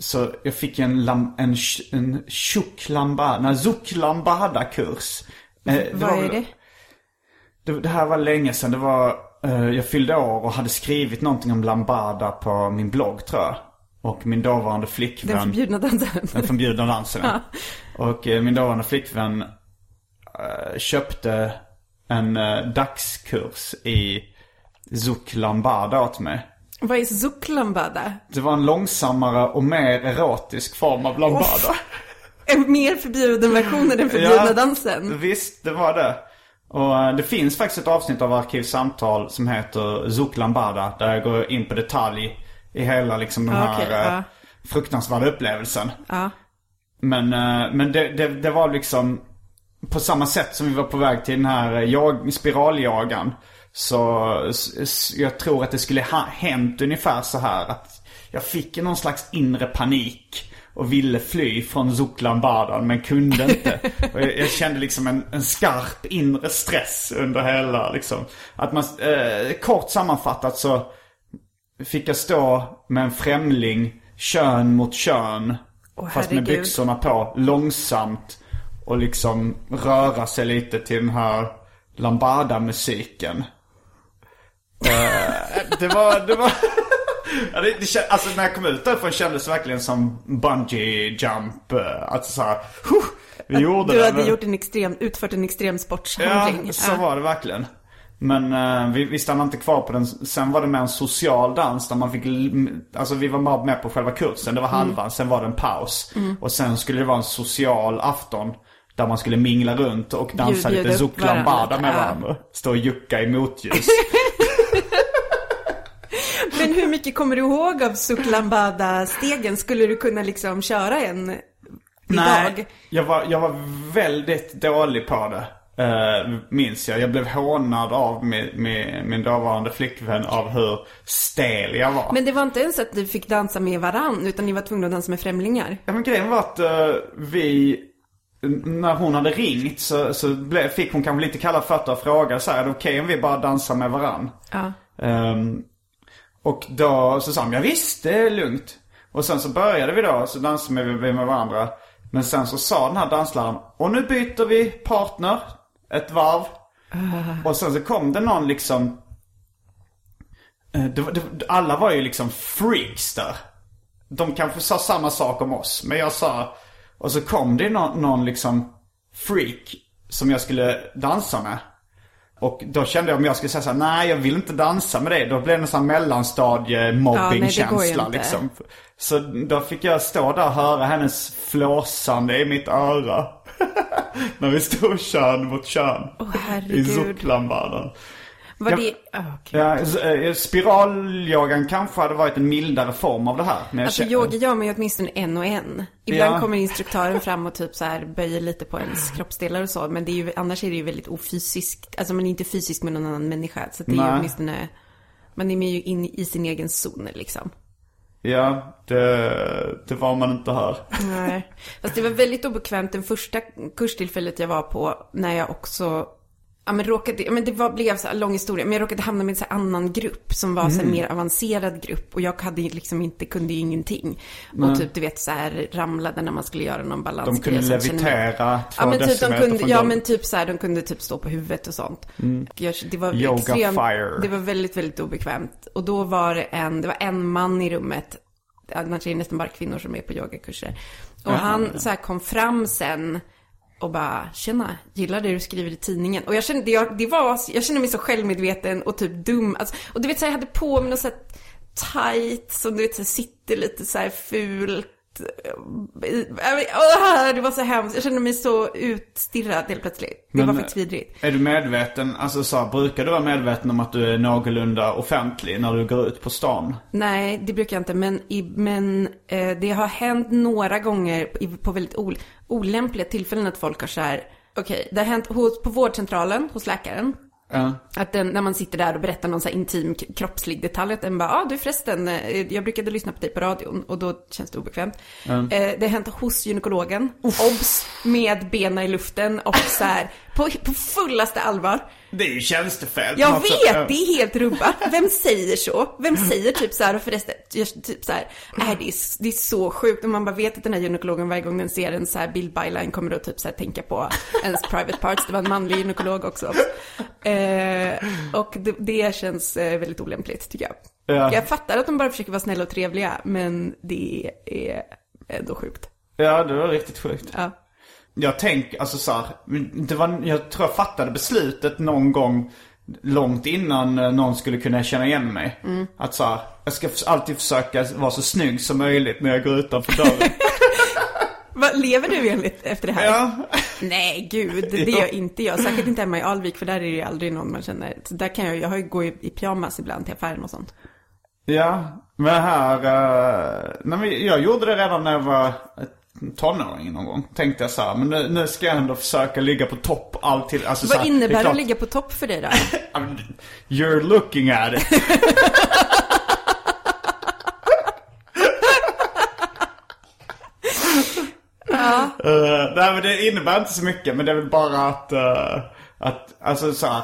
så jag fick en, lam, en, en tjock lambada, en zuk lambada-kurs. Eh, Vad är det? det? det? här var länge sedan. Det var, eh, jag fyllde år och hade skrivit någonting om lambada på min blogg tror jag. Och min dåvarande flickvän. Den förbjudna dansen. Den förbjudna dansen, ja. Och eh, min dåvarande flickvän eh, köpte en eh, dagskurs i Zuk Lambada åt mig. Vad är Zuklambada? Det var en långsammare och mer erotisk form av lambada. Oh, en mer förbjuden version av den förbjudna ja, dansen. Visst, det var det. Och eh, det finns faktiskt ett avsnitt av Arkivsamtal som heter Zuklambada. Där jag går in på detalj i hela liksom den här okay, uh. fruktansvärda upplevelsen. Uh. Men, uh, men det, det, det, var liksom på samma sätt som vi var på väg till den här jag, spiraljagan. Så jag tror att det skulle ha hänt ungefär så här att jag fick någon slags inre panik och ville fly från Zuklanbadan men kunde inte. Och jag, jag, kände liksom en, en skarp inre stress under hela liksom. Att man, eh, kort sammanfattat så fick jag stå med en främling kön mot kön. Oh, fast med byxorna på, långsamt. Och liksom röra sig lite till den här lambada-musiken. Eh, det var, det var... Ja, det, det, alltså när jag kom ut därifrån kändes det verkligen som bungee jump. Eh, alltså såhär, huh, vi gjorde du det. Du hade gjort en extrem, utfört en extrem sportshandling. Ja, så ja. var det verkligen. Men uh, vi, vi stannade inte kvar på den. Sen var det mer en social dans där man fick, alltså vi var bara med på själva kursen. Det var mm. halvan, mm. sen var det en paus. Mm. Och sen skulle det vara en social afton. Där man skulle mingla runt och dansa Bjud, lite zouk med varandra. Stå och jucka i motljus. Men hur mycket kommer du ihåg av Suklambada-stegen? Skulle du kunna liksom köra en idag? Nej, jag var, jag var väldigt dålig på det. Uh, minns jag. Jag blev hånad av med, med min dåvarande flickvän av hur stel jag var. Men det var inte ens att du fick dansa med varann, utan ni var tvungna att dansa med främlingar? Ja, men grejen var att uh, vi när hon hade ringt så, så blev, fick hon kanske lite kalla fötter och frågade så här, är det okej okay om vi bara dansar med varann? Ja. Um, och då så sa hon, ja visst det är lugnt. Och sen så började vi då, så dansade vi med varandra. Men sen så sa den här dansläraren, och nu byter vi partner. ett varv. Och sen så kom det någon liksom... eh, Det, det, alla var ju liksom freaks där. De kanske sa samma sak om oss. Men jag sa... Och så kom det någon, någon liksom freak som jag skulle dansa med. Och då kände jag om jag skulle säga så här, nej jag vill inte dansa med dig. Då blev det en sån här mellanstadie Ja, liksom. Så då fick jag stå där och höra hennes flåsande i mitt öra. När vi stod kön mot kön. Åh, I herregud. Var Ja. det... ah, okej. Ja, eh, spiralyogan kanske hade varit en mildare form av det här. Men jag Alltså känner- yoga gör man ju åtminstone en och en. Ibland Ja. kommer instruktören fram och typ så här böjer lite på ens kroppsdelar och så. Men det är ju, annars är det ju väldigt ofysiskt. Alltså man är inte fysisk med någon annan människa. Så det är ju Nej. åtminstone, man är med ju in i sin egen zon liksom. Ja, det, det var man inte här. Nej. Fast det var väldigt obekvämt den första kurstillfället jag var på när jag också Ja men råkade, men det var, blev så här lång historia, men jag råkade hamna med en så annan grupp som var så Mm. här mer avancerad grupp och jag hade liksom inte, kunde ju ingenting. Och typ du vet så här ramlade när man skulle göra någon balans. De kunde levitera två Ja men typ de kunde, ja men typ så här, de kunde typ stå på huvudet och sånt. Jag, det var Yoga extremt, fire. det var väldigt, väldigt obekvämt. Och då var det en, det var en man i rummet, annars är det nästan bara kvinnor som är på yogakurser. Och han så här kom fram sen och bara, tjena, gillar det du skriver i tidningen. Och jag kände, jag, det var, jag kände mig så självmedveten och typ dum. Alltså, och du vet så här, jag hade på mig något så här tight som du vet så här, sitter lite så här fult. Åh, Det var så hemskt. Jag kände mig så utstirrad helt plötsligt. Det var Men, faktiskt vidrigt. Är du medveten, alltså så här, brukar du vara medveten om att du är någorlunda offentlig när du går ut på stan? Nej, det brukar jag inte. Men, i, men eh, det har hänt några gånger på väldigt ol, olämpliga tillfällen att folk har så här. Okej, det har hänt hos, på vårdcentralen, hos läkaren. Ja. Att den, när man sitter där och berättar någon så intim kroppslig detalj, att den bara, ja ah, du förresten, eh, jag brukade lyssna på dig på radion och då känns det obekvämt. Eh, det har hänt hos gynekologen, obs, med benen i luften och så här, på, på fullaste allvar. Det är ju tjänstefel. Jag sätt. vet, det är helt rubbat. Vem säger så? Vem säger typ så här och förresten, typ så här, nej det är, det är så sjukt. Och man bara vet att den här gynekologen varje gång den ser en så här bild byline kommer då typ så här tänka på ens private parts. Det var en manlig gynekolog också. Eh, och det, det känns eh, väldigt olämpligt tycker jag. Ja. Jag fattar att de bara försöker vara snälla och trevliga, men det är ändå sjukt. Ja, det var riktigt sjukt. Ja. Jag tänker, alltså så här, det var, jag tror jag fattade beslutet någon gång långt innan eh, någon skulle kunna känna igen mig. Mm. Att så här, jag ska alltid försöka vara så snygg som möjligt när jag går utanför dörren. Vad, lever du enligt efter det här? ja. Nej, gud, det gör inte jag. Säkert inte hemma i Alvik, för där är det ju aldrig någon man känner. Så där kan jag, jag har ju gå i, i pyjamas ibland till affären och sånt. Ja, men här, uh, nej, men jag gjorde det redan när jag var tonåring någon gång. Tänkte jag så här, men nu, nu ska jag ändå försöka ligga på topp alltid. Alltså, så Vad här, innebär det klart- att ligga på topp för dig då? You're looking at it. Eh, nej men det innebär inte så mycket men det är väl bara att, eh, att alltså så här,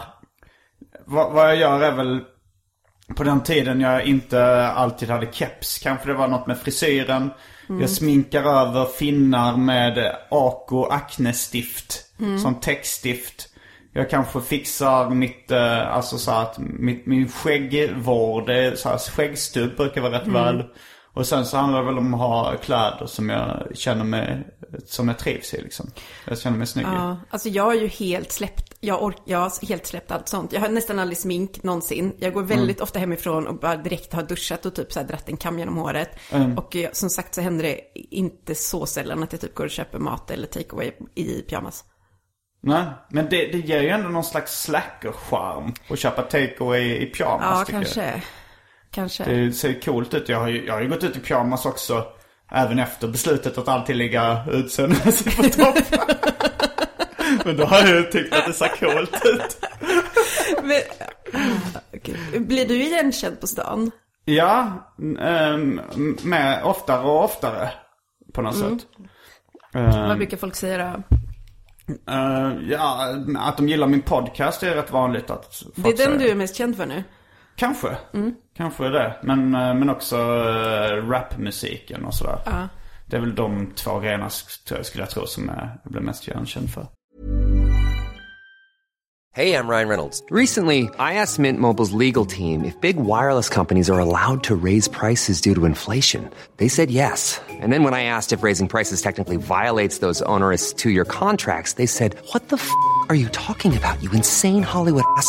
vad, vad jag gör är väl på den tiden jag inte alltid hade keps. Kanske det var något med frisyren. Jag sminkar över finnar med Ako Acne-stift. Som täckstift. Jag kanske fixar mitt, eh, alltså så att mitt, min skäggvård, så här, skäggstubb brukar vara rätt väl. Och sen så handlar det väl om att ha kläder som jag känner mig, som jag trivs i liksom. Jag känner mig snygg. Ja, alltså jag har ju helt släppt, jag, ork, jag har helt släppt allt sånt. Jag har nästan aldrig smink någonsin. Jag går väldigt ofta hemifrån och bara direkt har duschat och typ så här dratt en kam genom håret. Och jag, som sagt så händer det inte så sällan att jag typ går och köper mat eller takeaway i pyjamas. Nej, men det, det ger ju ändå någon slags slacker-charm att köpa takeaway i pyjamas Ja, tycker jag. Kanske. Det ser coolt ut. Jag har ju, jag har ju gått ut i pyjamas också. Även efter beslutet att alltid ligga utseendemässigt på topp. Men då har jag ju tyckt att det ser coolt ut. Men, Okej. Blir du igenkänd på stan? Ja, ähm, med oftare och oftare. På något Mm. sätt. Ehm, Vad brukar folk säga då? eh, ja, att de gillar min podcast är rätt vanligt att Det är den säger. du är mest känd för nu? Kanske. Mm. Kanske är det. Men, eh, men också uh, rapmusiken och sådär. Ja. Det är väl de två grejerna sk- skulle jag tro som jag blir mest igenkänd för. Hey, I'm Ryan Reynolds. Recently, I asked Mint Mobile's legal team if big wireless companies are allowed to raise prices due to inflation. They said yes. And then when I asked if raising prices technically violates those onerous two year contracts, they said, What the f are you talking about, you insane Hollywood ass?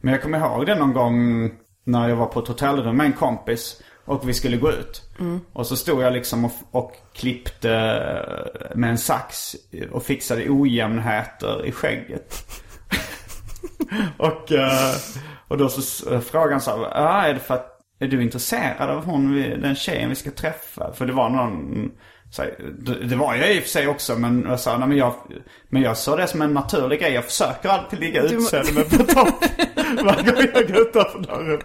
Men jag kommer ihåg det någon gång när jag var på ett hotellrum med en kompis och vi skulle gå ut. Och så stod jag liksom och, och klippte med en sax och fixade ojämnheter i skägget. och, eh, och då så eh, frågade han så här, ah, är det för att är du intresserad av hon, den tjejen vi ska träffa? För det var någon, så det, det var jag i och för sig också men jag sa, nej men jag, men jag såg det som en naturlig grej. Jag försöker alltid ligga utseende med på topp varje gång jag går utanför dörren.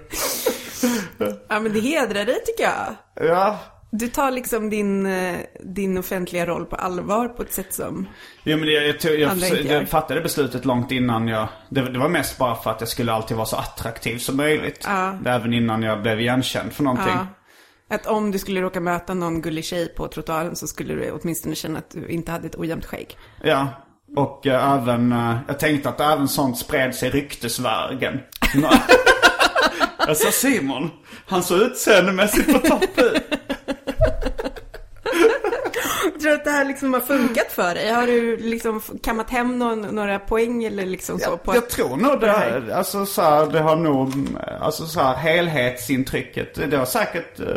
Ja men det hedrar dig tycker jag. Ja, Du tar liksom din, eh, din offentliga roll på allvar på ett sätt som... Ja men jag, jag, jag, jag, gör. fattade beslutet långt innan jag... Det, det var mest bara för att jag skulle alltid vara så attraktiv som möjligt. Ja. Även innan jag blev igenkänd för någonting. Ja, att om du skulle råka möta någon gullig tjej på trottoaren så skulle du åtminstone känna att du inte hade ett ojämnt skägg. Ja. Och eh, även, eh, jag tänkte att även sånt spred sig ryktesvägen. jag sa Simon, han såg utseendemässigt på topp ut. Jag tror att det här liksom har funkat för dig. Har du liksom kammat hem någon, några poäng eller liksom så? Jag, på jag att- tror nog det, här, alltså så här, det har nog, alltså så här helhetsintrycket, det har säkert eh,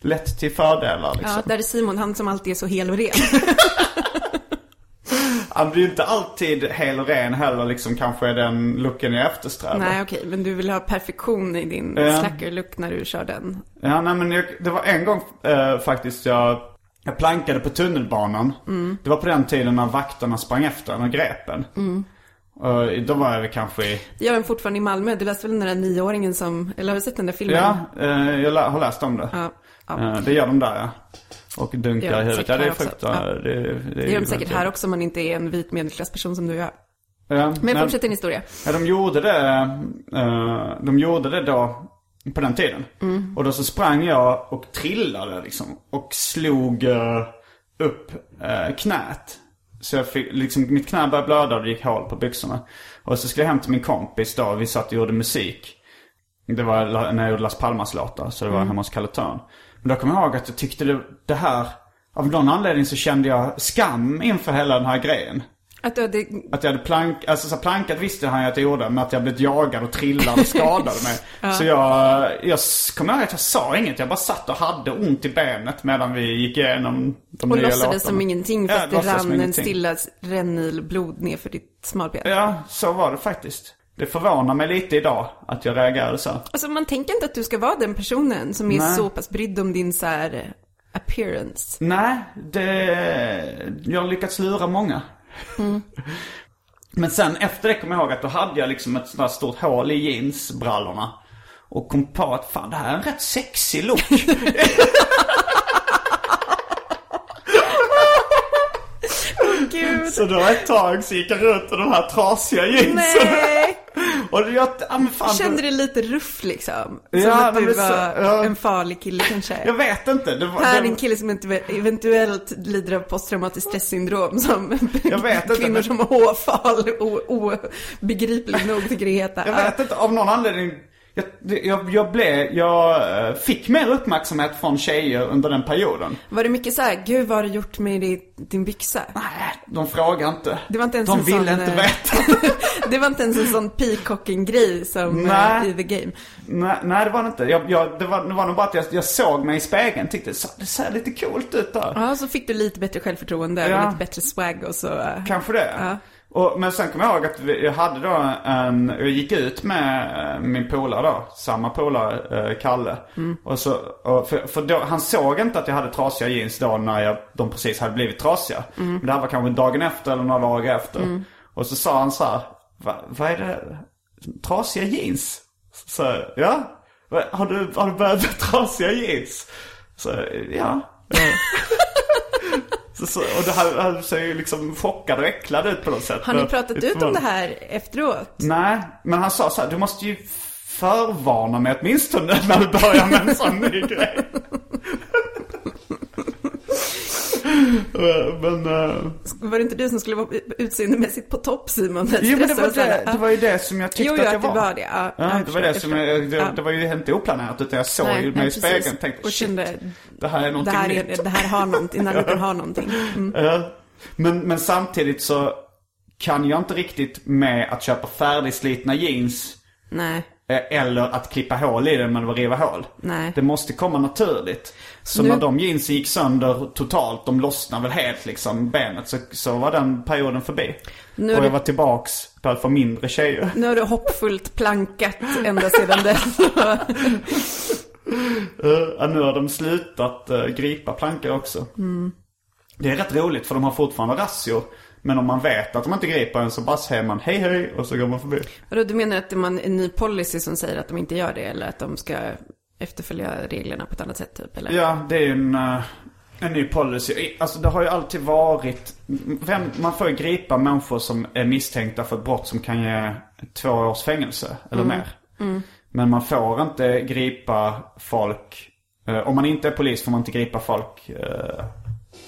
lett till fördelar liksom. Ja, där är Simon, han som alltid är så hel och ren. Han blir ju inte alltid hel och ren heller liksom kanske är den looken jag eftersträvar. Nej, okej, men du vill ha perfektion i din Ja. slacker-look när du kör den. Ja, nej men jag, det var en gång eh, faktiskt jag, jag plankade på tunnelbanan. Det var på den tiden när vakterna sprang efter en och grep en. Och då var jag väl kanske i, Det gör den fortfarande i Malmö. Du läste väl den där nioåringen som, eller har du sett den där filmen? ja, eh, jag har läst om det. Ja, ja. Eh, det gör de där ja. Och dunkar i de huvudet. Ja, det är frukt. Ja. Det, det, det, Det gör de säkert här också om man inte är en vit medelklassperson som du är. Ja, Men fortsätt din historia. Ja, de gjorde det, eh, de gjorde det då på den tiden. Och då så sprang jag och trillade liksom. Och slog eh, upp eh, knät. Så jag fick, liksom, mitt knä började blöda och det gick hål på byxorna. Och så skulle jag hem till min kompis då. Vi satt och gjorde musik. Det var när jag gjorde Las Palmas-låtar. Så det var hemma hos Kalle Törn. Men då kom jag ihåg att jag tyckte det, det här... Av någon anledning så kände jag skam inför hela den här grejen. Att du hade, Att jag hade plank, alltså så plankat visste han ju att jag gjorde, men att jag blivit jagad och trillad och skadade mig. Så jag, jag kommer ihåg att jag sa inget. Jag bara satt och hade ont i benet medan vi gick igenom de och nya låtsades låtarna. som ingenting Ja, fast det låtsades som rann en stilla rännil blod ner för ditt smalben. Ja, så var det faktiskt. Det förvånar mig lite idag att jag reagerade så. Alltså man tänker inte att du ska vara den personen som är Nej. så pass brydd om din så här appearance. Nej, det... Jag har lyckats lura många. Mm. Men sen efter det kom jag ihåg att då hade jag liksom ett sånt där stort hål i jeansbrallorna. Och kom på att fan det här är en rätt sexig look. Gud. så då ett tag så gick jag runt i de här trasiga jeansen. Nej! Och jag, ja, men fan, Du kände dig lite ruff liksom. Ja, som att men du det var så- ja. en farlig kille kanske. Jag vet inte. Det var, Här är det, en kille som eventuellt lider av posttraumatiskt stressyndrom som Jag vet inte, kvinnor men- som håfal obegripligt nog tycker heter. jag vet inte, av någon anledning. Jag, jag, jag blev, jag eh, fick mer uppmärksamhet från tjejer under den perioden. Var det mycket så här, gud vad har du gjort med din, din byxa? Nej, de frågar inte. Det var inte ens de en ville sån, inte eh, veta. det var inte ens en sån peacocking-grej som Nej. eh, i The Game. nej, nej, det var det inte. Jag, jag, det, var, det var nog bara att jag, jag såg mig i spegeln tyckte så, det ser lite coolt ut där. Ja, så fick du lite bättre självförtroende Ja. och lite bättre swag och så. Kanske det. Ja. Och, men sen kommer jag ihåg att vi- jag hade då en, jag gick ut med eh, min polare då, samma polare, eh, Kalle. Och så, och för för då, han såg inte att jag hade trasiga jeans då när jag, de precis hade blivit trasiga. Men det här var kanske dagen efter eller några dagar efter. Och så sa han så här, Va, vad är det? Trasiga jeans? Så, ja. Har du, har du börjat med trasiga jeans? Så, ja. Så, och det här, han ser ju liksom chockad och äcklad ut på något sätt. Har ni pratat ut om det här efteråt? Nej, men han sa så här, du måste ju förvarna mig åtminstone när du börjar med en sån ny grej. Men, eh, Var det inte du som skulle vara utseendemässigt på topp Simon? jo, men det var, här, det, det var ju det som jag tyckte Jo, jo, att jag att det var. var det. Ja, Ja, jag det var det jag som jag, det, det var ju inte oplanerat utan jag såg Nej, mig nej, i spegeln precis. och tänkte Och shit, kände, det här är det någonting här, nytt. är, det här har någonting, den här har någonting. Mm. Men, men samtidigt så kan jag inte riktigt med att köpa färdigslitna jeans Nej, eller att klippa hål i den men att riva hål. Nej. Det måste komma naturligt. Så Nu- när de jeansen gick sönder totalt, de lossnade väl helt liksom benet, så, så var den perioden förbi. Nu och jag var tillbaks på att få mindre tjejer. nu har du hoppfullt plankat ända sedan dess. Uh, nu har de slutat uh, gripa plankor också. Mm. Det är rätt roligt för de har fortfarande razzior. Men om man vet att de inte griper en så bara säger man hej hej och så går man förbi. Vadå, du menar att det är en ny policy som säger att de inte gör det? Eller att de ska efterfölja reglerna på ett annat sätt typ? Eller? Ja, det är ju en, eh, en ny policy. Alltså det har ju alltid varit... Vem, man får ju gripa människor som är misstänkta för ett brott som kan ge två års fängelse eller mer. Men man får inte gripa folk... eh, om man inte är polis får man inte gripa folk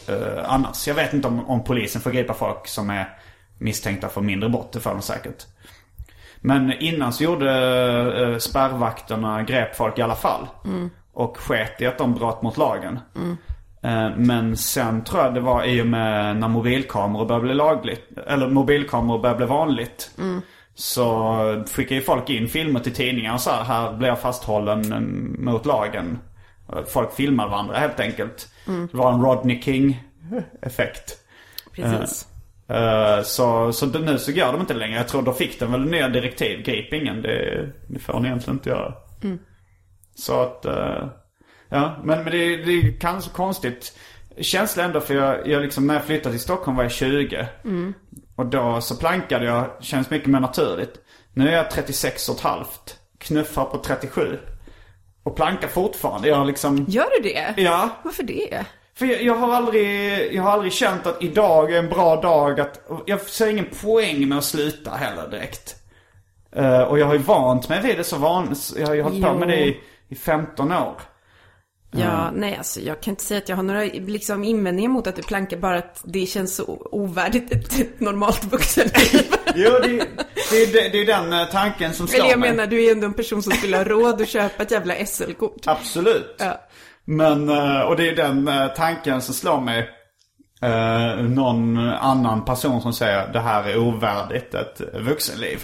eh, annars. Jag vet inte om, om polisen får gripa folk som är misstänkta för mindre brott. Det får de säkert. Men innan så gjorde eh, spärrvakterna grep folk i alla fall. Och sket i att de bröt mot lagen. Eh, men sen tror jag det var i och med när mobilkameror började bli lagligt. Eller mobilkameror började bli vanligt. Så skickade ju folk in filmer till tidningar och så här, här blir jag fasthållen eh, mot lagen. Folk filmar varandra helt enkelt. Det var en Rodney King-effekt. Precis. Eh, så, så nu så går de inte längre. Jag tror då fick de väl nya direktiv. Grip ingen. Det, det får ni egentligen inte göra. Så att, eh, ja. Men, men det, det är kanske konstigt. Känsla ändå för jag, jag liksom, när jag flyttade till Stockholm var jag 20. Och då så plankade jag. Känns mycket mer naturligt. Nu är jag 36 och ett halvt. Knuffar på 37. Och plankar fortfarande. Jag liksom... Gör du det? Ja. Varför det? För jag, jag, har aldrig, jag har aldrig känt att idag är en bra dag att... Jag ser ingen poäng med att sluta heller direkt. Eh, och jag har ju vant mig vid det så van, Jag har ju hållit på med det i, i 15 år. Ja, nej alltså jag kan inte säga att jag har några liksom, invändningar mot att du plankar, bara att det känns så ovärdigt ett, ett normalt vuxenliv. Jo, det, det, är- det, det är den eh, tanken som slår Eller jag mig. menar, du är ändå en person som skulle ha råd att köpa ett jävla SL-kort. Absolut. Ja. Men, eh, och det är den eh, tanken som slår mig. Eh, någon annan person som säger det här är ovärdigt ett vuxenliv.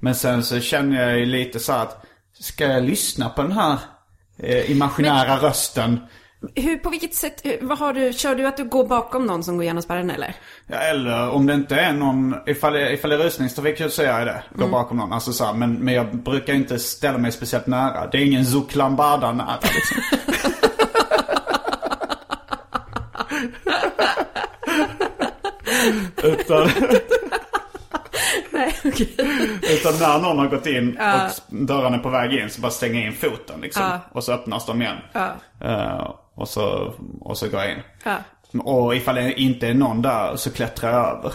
Men sen så känner jag ju lite så att ska jag lyssna på den här eh, imaginära rösten? Hur, på vilket sätt, vad har du, kör du att du går bakom någon som går igenom spärren eller? Ja, eller om det inte är någon, ifall, ifall det är rusningstrafik så säger jag det. Gå bakom någon. Alltså så här, men, men jag brukar inte ställa mig speciellt nära. Det är ingen Zuklambada nära liksom. Utan, Nej, okej. utan när någon har gått in och dörren är på väg in så bara stänger in foten liksom. Ja. Och så öppnas de igen. Eh, och, så, och så går jag in. Ja. Och ifall det inte är någon där så klättrar jag över.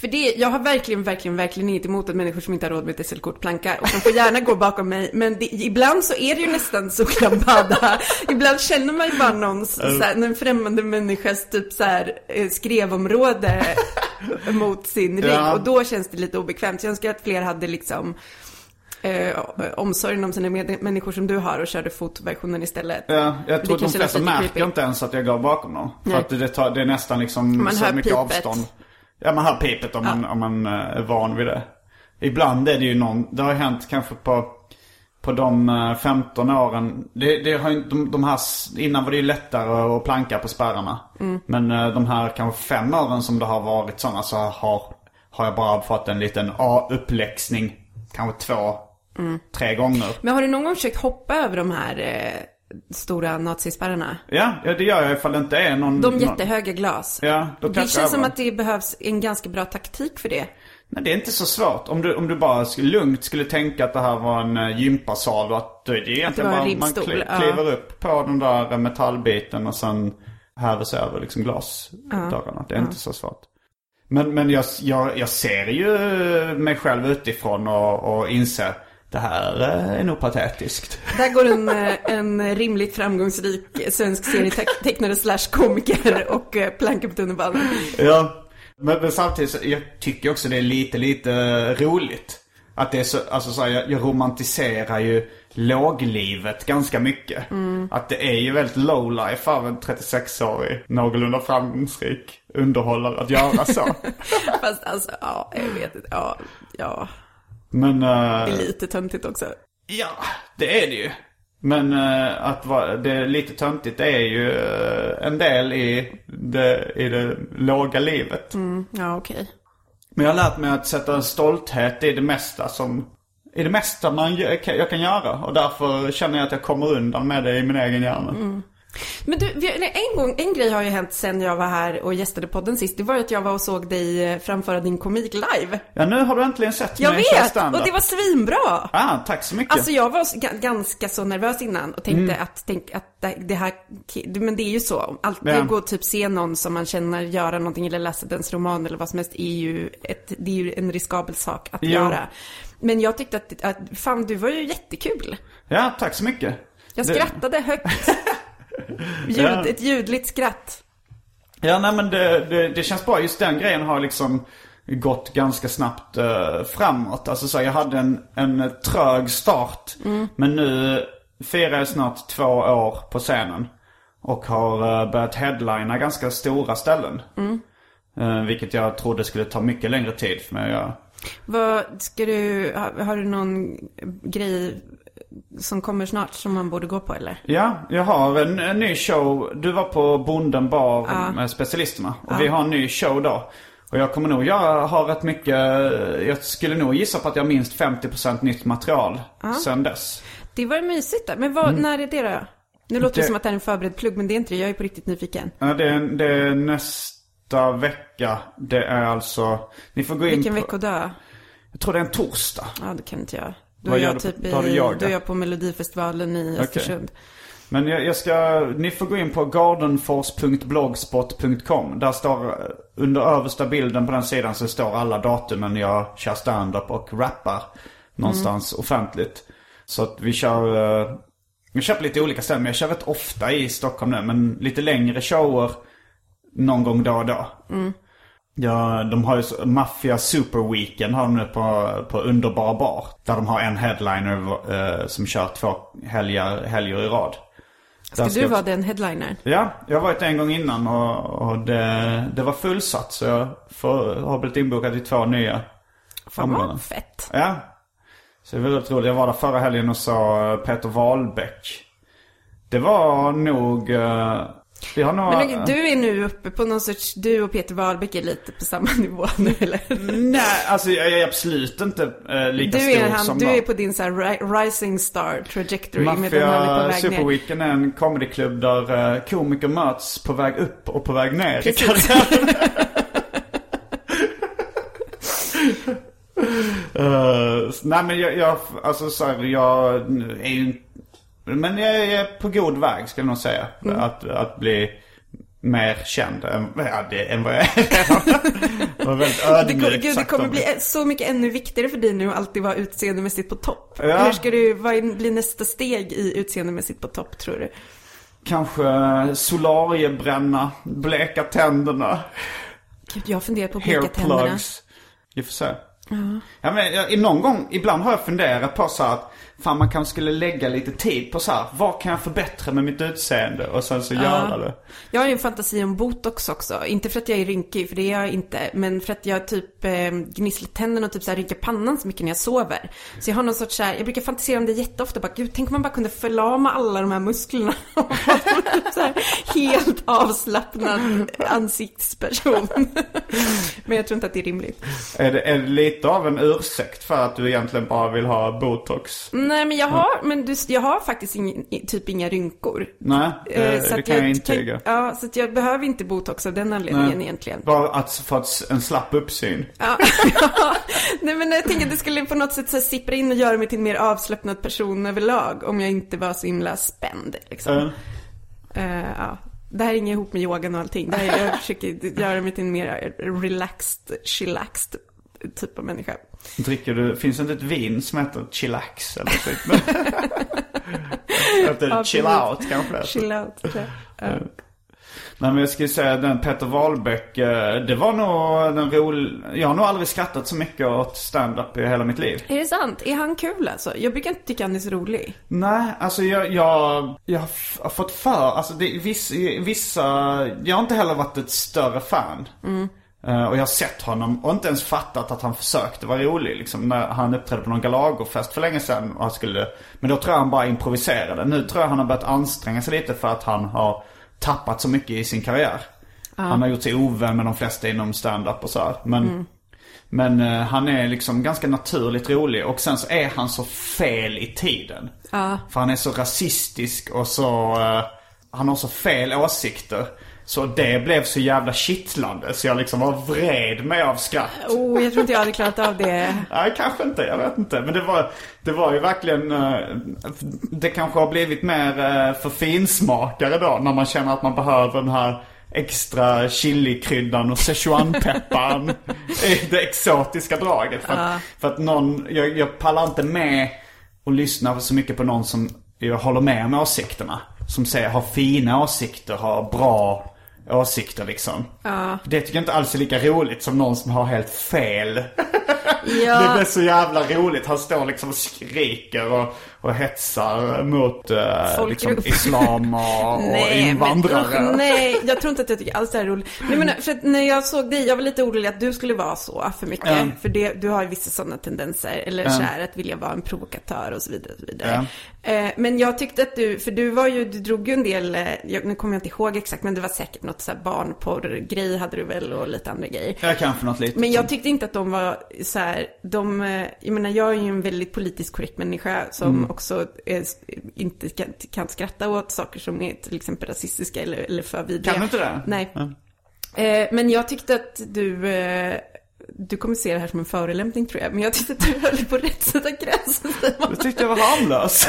För det, jag har verkligen, verkligen, verkligen inget emot att människor som inte har råd med ett SL-kort plankar. Och de får gärna gå bakom mig. Men det, ibland så är det ju nästan soklambada. ibland känner man ju bara någon, så här, en främmande människas typ så här, eh, skrevområde mot sin rygg. Ja. Och då känns det lite obekvämt. Så jag önskar att fler hade liksom eh, omsorgen om sina med- människor som du har och körde fotversionen istället. Ja, jag tror att de flesta märker creepy. inte ens att jag går bakom dem. För Nej. att det, tar, det är nästan liksom Man så mycket pipet. avstånd. Ja, man hör pipet om, man, om man eh, är van vid det. Ibland är det ju någon, det har hänt kanske på, på de eh, 15 åren. Det, det har de, de här, innan var det ju lättare att planka på spärrarna. Mm. Men eh, de här kanske fem åren som det har varit sådana så har, har jag bara fått en liten A-uppläxning. Kanske två, Mm. tre gånger. Men har du någon gång försökt hoppa över de här eh, stora nazispärrarna? Ja, ja, det gör jag ifall det inte är någon... De jättehöga glas. Ja, då Det känns som att det behövs en ganska bra taktik för det. Nej, det är inte så svårt. Om du, om du bara lugnt skulle tänka att det här var en uh, gympasal och att är det egentligen var en bara man ribbstol, kli, ja. kliver upp på den där eh, metallbiten och sen häver sig över liksom glasdörrarna. Det är inte så svårt. Men, men jag, jag, jag ser ju mig själv utifrån och, och inser det här eh, är nog patetiskt. Där går en, eh, en rimligt framgångsrik svensk serietecknare slash komiker och eh, plankar på tunnelbanan. Ja. Men, men samtidigt så jag tycker också det är lite, lite roligt. Att det är så, alltså så här, jag, jag romantiserar ju låglivet ganska mycket. Att det är ju väldigt low life av en 36-årig, någorlunda framgångsrik underhållare att göra så. Fast alltså, ja, jag vet inte. Ja, ja. Men, Det eh, är lite töntigt också. ja, det är det ju. Men eh, att vara, det är lite töntigt det är ju eh, en del i det, i det låga livet. Ja, okej. Men jag har lärt mig att sätta en stolthet i det mesta som i det mesta man jag kan göra. Och därför känner jag att jag kommer undan med det i min egen hjärna. Men du, en, gång, en grej har ju hänt sen jag var här och gästade podden sist. Det var ju att jag var och såg dig eh, framföra din komik live. Ja, nu har du äntligen sett Jag mig köra vet! Och det var svinbra! Ah, tack så mycket. Alltså jag var ganska så nervös innan och tänkte att, tänk, att det- det här, men det är ju så. Alltid Ja. gå och typ se någon som man känner göra någonting eller läsa dens roman eller vad som helst är ju, ett, det är ju en riskabel sak att Jo. göra. Men jag tyckte att, att, fan du var ju jättekul. Ja, tack så mycket. Jag Det- skrattade högt. Ljud. Ett ljudligt skratt. Ja, nej men det, det, det känns bra. Just den grejen har liksom gått ganska snabbt eh, framåt. Alltså så jag hade en, en trög start. Men nu firar jag snart två år på scenen. Och har eh, börjat headlina ganska stora ställen. Eh, vilket jag trodde skulle ta mycket längre tid för mig att göra. Vad, ska du, har, har du någon grej som kommer snart som man borde gå på eller? Ja, jag har en, en ny show. Du var på Bonden bar med specialisterna. Och vi har en ny show då. Och jag kommer nog, jag har rätt mycket, jag skulle nog gissa på att jag har minst 50% nytt material sen dess. Det var mysigt där. Men vad, när är det då? Nu låter det, Mm. Det- som att det är en förberedd plugg, men det är inte det. Jag är på riktigt nyfiken. Ja, det, är, det är nästa vecka. Det är alltså, ni får gå in Vilken på, veckodag? jag tror det är en torsdag. Ja, det kan inte jag. Då Vad är gör jag du- typ i, du yoga? då är jag på Melodifestivalen i Östersund. Men jag, jag ska, ni får gå in på gardenfors.blogspot.com. Där står, under översta bilden på den sidan så står alla datumen jag kör stand-up och rappar. Någonstans offentligt. Så att vi kör, vi kör på lite olika ställen. Men jag kör rätt ofta i Stockholm nu. Men lite längre shower någon gång då och då. Ja, de har ju Mafia Super Weekend har de nu på, på Underbara Bar. Där de har en headliner eh, som kör två helger, helger i rad. Ska Där du vara den headlinern? Ja, jag har varit en gång innan och, och det, det var fullsatt. Så jag får, har blivit inbokad i två nya Fan vad fett. Ja. Så det var väldigt roligt. Jag var där förra helgen och sa Peter Wahlbeck. Det var nog... eh, nog... Men du är nu uppe på någon sorts, du och Peter Wahlbeck är lite på samma nivå nu eller? Nej, alltså jag är absolut inte eh, lika Du stor är, han, som du dem. är på din så här ri- rising star trajectory Mafia väg Super ner. Weekend är en comedyklubb där eh, komiker möts på väg upp och på väg ner Precis. Eh, nej men jag, jag alltså så här, jag är ju Men jag är på god väg skulle jag nog säga. Mm. Att, att bli mer känd än, ja, det, än vad jag är. Det var väldigt Det, kommer- ödmjukt gud, det kommer om bli så mycket ännu viktigare för dig nu att alltid vara utseendemässigt på topp. Ja. Hur ska du, vad blir nästa steg i utseendemässigt på topp tror du? Kanske solariebränna, bleka tänderna, Gud, jag har funderat på bleka tänderna. plugs. Vi får se. Ja, men jag, någon gång, ibland har jag funderat på så att fan man kanske skulle lägga lite tid på så här, vad kan jag förbättra med mitt utseende? Och sen så göra det. Jag har ju en fantasi om botox också. Inte för att jag är rynkig, för det är jag inte. Men för att jag typ eh, gnisslar tänderna och typ så här rynkar pannan så mycket när jag sover. Så jag har någon sorts så här, jag brukar fantisera om det jätteofta. Bara, gud, tänk om man bara kunde förlama alla de här musklerna. Och vara så här, helt avslappnad ansiktsperson. men jag tror inte att det är rimligt. Är det, är det lite av en ursäkt för att du egentligen bara vill ha botox? Nej, men jag har, men du, jag har faktiskt ingen, typ inga rynkor. Nej, Eh, det, så det att kan jag intyga. Kan, ja, så att jag behöver inte botox av den anledningen Nej. egentligen. Bara att få ett- en slapp uppsyn. Ja, nej men jag tänker att det skulle på något sätt så sippra in och göra mig till en mer avslappnad person överlag om jag inte var så himla spänd liksom. Eh, Eh, ja. Det här hänger ihop med yogan och allting. Det här, jag försöker göra mig till en mer relaxed, chillaxed typ av människa. dricker du, finns det inte ett vin som heter chillax eller typ? Heter Ja, chill out kanske? Chill out. Ja. Nej men jag skulle säga den Peter Wahlbeck, eh, det var nog den rolig... Jag har nog aldrig skrattat så mycket åt stand-up i hela mitt liv. Är det sant? Är han kul alltså? Jag brukar inte tycka han är så rolig. Nej, alltså jag, jag, jag har fått för, alltså det, är viss, vissa, jag har inte heller varit ett större fan. Eh, och jag har sett honom och inte ens fattat att han försökte vara rolig liksom när han uppträdde på någon galagofest för länge sedan och han skulle, men då tror jag han bara improviserade. Nu tror jag han har börjat anstränga sig lite för att han har tappat så mycket i sin karriär. Han har gjort sig ovän med de flesta inom stand-up och så här. Men, men eh, han är liksom ganska naturligt rolig och sen så är han så fel i tiden. För han är så rasistisk och så, eh, han har så fel åsikter. Så det blev så jävla kittlande så jag liksom var vred mig av skratt. Oh, jag tror inte jag hade klarat av det. Nej, kanske inte. Jag vet inte. Men det var, det var ju verkligen... eh, Det kanske har blivit mer eh, för finsmakare då. När man känner att man behöver den här extra chilikryddan och szechuanpepparn. det exotiska draget. För att, för att någon... Jag, jag pallar inte med och lyssna så mycket på någon som jag håller med om åsikterna. Som säger, har fina åsikter, har bra åsikter liksom. Det tycker jag inte alls är lika roligt som någon som har helt fel. Ja. Det blir så jävla roligt. Han står liksom och skriker och, och hetsar mot eh, liksom islam och, och invandrare. Men, nej, jag tror inte att jag tycker alls det här är roligt. Nej, men för att när jag såg dig, jag var lite orolig att du skulle vara så för mycket. Ja. För det, du har ju vissa sådana tendenser. Eller så här att vilja vara en provokatör och så vidare. Och så vidare. Eh, Men jag tyckte att du, för du var ju, du drog ju en del, eh, jag, nu kommer jag inte ihåg exakt, men det var säkert något så här barnporr-grej hade du väl och lite andra grejer. Jag kan för något litet. Men jag tyckte inte att de var så här, de, eh, jag menar jag är ju en väldigt politiskt korrekt människa som Mm. Också är, inte kan, kan skratta åt saker som är till exempel rasistiska eller, eller för vidriga. Kan du inte det? Nej. Eh, men jag tyckte att du, eh, du kommer se det här som en förolämpning tror jag, men jag tyckte att du höll på rätt sätta gränsen. Jag tyckte jag var harmlös.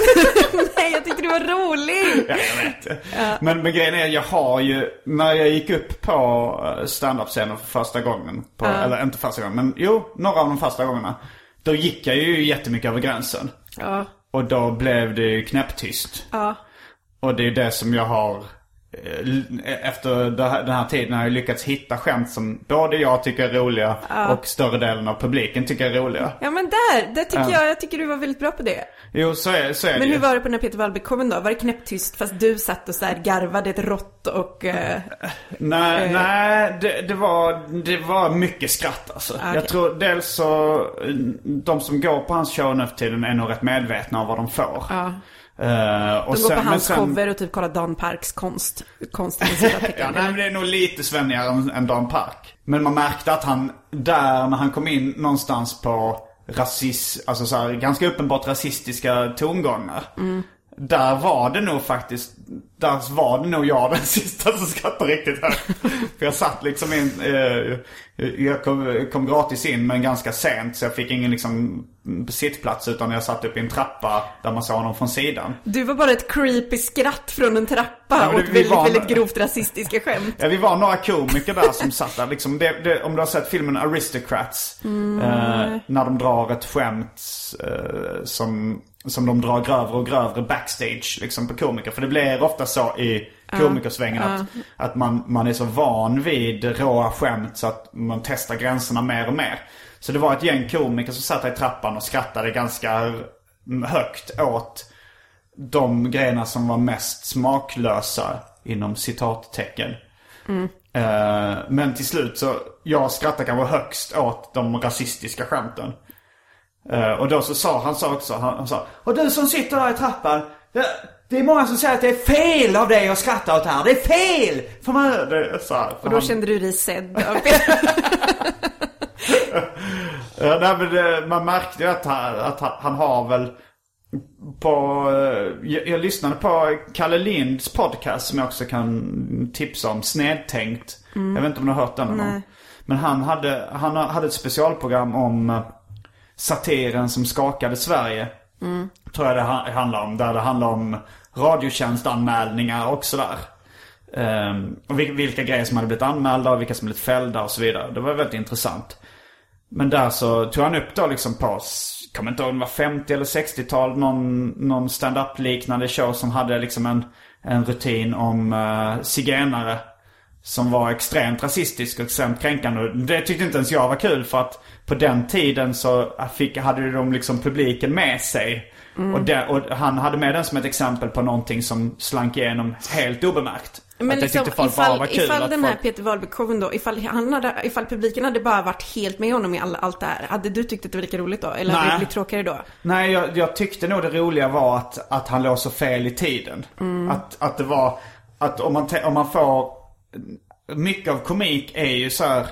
Nej, jag tyckte du var rolig. Ja, jag vet. Men, men grejen är, jag har ju, när jag gick upp på eh, stand-up-scenen för första gången, på, eller inte första gången, men jo, några av de första gångerna. Då gick jag ju jättemycket över gränsen. Ja, Och då blev det knäpptyst. ja. Och det är det som jag har efter det här- den här tiden har jag lyckats hitta skämt som både jag tycker är roliga och större delen av publiken tycker är roliga. Ja men där, där tycker jag, jag tycker du var väldigt bra på det. Jo, så är, så är det Men hur var det på den här Peter Wahlbeck-showen då? Var det knäpptyst fast du satt och så här garvade ett rått och... eh, Nej, Eh. nej det, det, var, det var mycket skratt alltså. Ah, okej. Jag tror dels så, eh, de som går på hans show nu för tiden är nog rätt medvetna om vad de får. Ja. Eh, och De går på men hans cover och typ kollar Dan Parks konst. Konsten i Ja, nej, men det är nog lite svennigare än, Dan Park. Men man märkte att han, där när han kom in någonstans på rasism, alltså så här, ganska uppenbart rasistiska tongångar. Där var det nog faktiskt, där var det nog jag den sista som skrattade riktigt högt. För jag satt liksom in, eh, jag kom, kom gratis in men ganska sent så jag fick ingen liksom sittplats utan jag satt upp i en trappa där man såg honom från sidan. Du var bara ett creepy skratt från en trappa Ja, det- vi väldigt, var- väldigt grovt rasistiska skämt. Ja, vi var några komiker där som satt där liksom. Det, det, om du har sett filmen Aristocrats. Eh, när de drar ett skämt eh, som, som de drar grövre och grövre backstage liksom på komiker. För det blir ofta så i komikersvängen att, att man, man är så van vid råa skämt så att man testar gränserna mer och mer. Så det var ett gäng komiker som satt i trappan och skrattade ganska högt åt de grejerna som var mest smaklösa inom citattecken. Eh, men till slut så, jag skrattade kanske högst åt de rasistiska skämten. Eh, och då så sa han sa också, han, han sa Och du som sitter där i trappan. Det, det är många som säger att det är fel av dig att skratta åt det här. Det är fel! För man, det, så här, Och då han- kände du dig sedd av Ja, nej, men det, man märkte ju att, han, att han, han har väl på, eh, jag, jag lyssnade på Kalle Linds podcast som jag också kan tipsa om, Snedtänkt. Jag vet inte om du har hört den någon gång. Men han hade, han hade ett specialprogram om eh, satiren som skakade Sverige. Tror jag det ha- handlar om. Där det handlar om radiotjänstanmälningar och sådär. Um, och vilka grejer som hade blivit anmälda och vilka som blivit fällda och så vidare. Det var väldigt intressant. Men där så tog han upp då liksom på, kommer inte ihåg om det var 50 eller 60-tal, någon, någon stand-up liknande show som hade liksom en, en rutin om uh, zigenare. Som var extremt rasistisk och extremt kränkande. Det tyckte inte ens jag var kul för att på den tiden så fick, hade de liksom publiken med sig. Och, det, och han hade med den som ett exempel på någonting som slank igenom helt obemärkt. Men att liksom, folk bara ifall, var kul. ifall den här folk- Peter Wahlbeck-showen då, ifall, han hade, ifall publiken hade bara varit helt med honom i all, allt det här, hade du tyckt att det var lika roligt då? Eller hade Nej. det blivit tråkigare då? Nej, jag, jag tyckte nog det roliga var att, att han låg så fel i tiden. Att, att det var, att om man, om man får, mycket av komik är ju så här.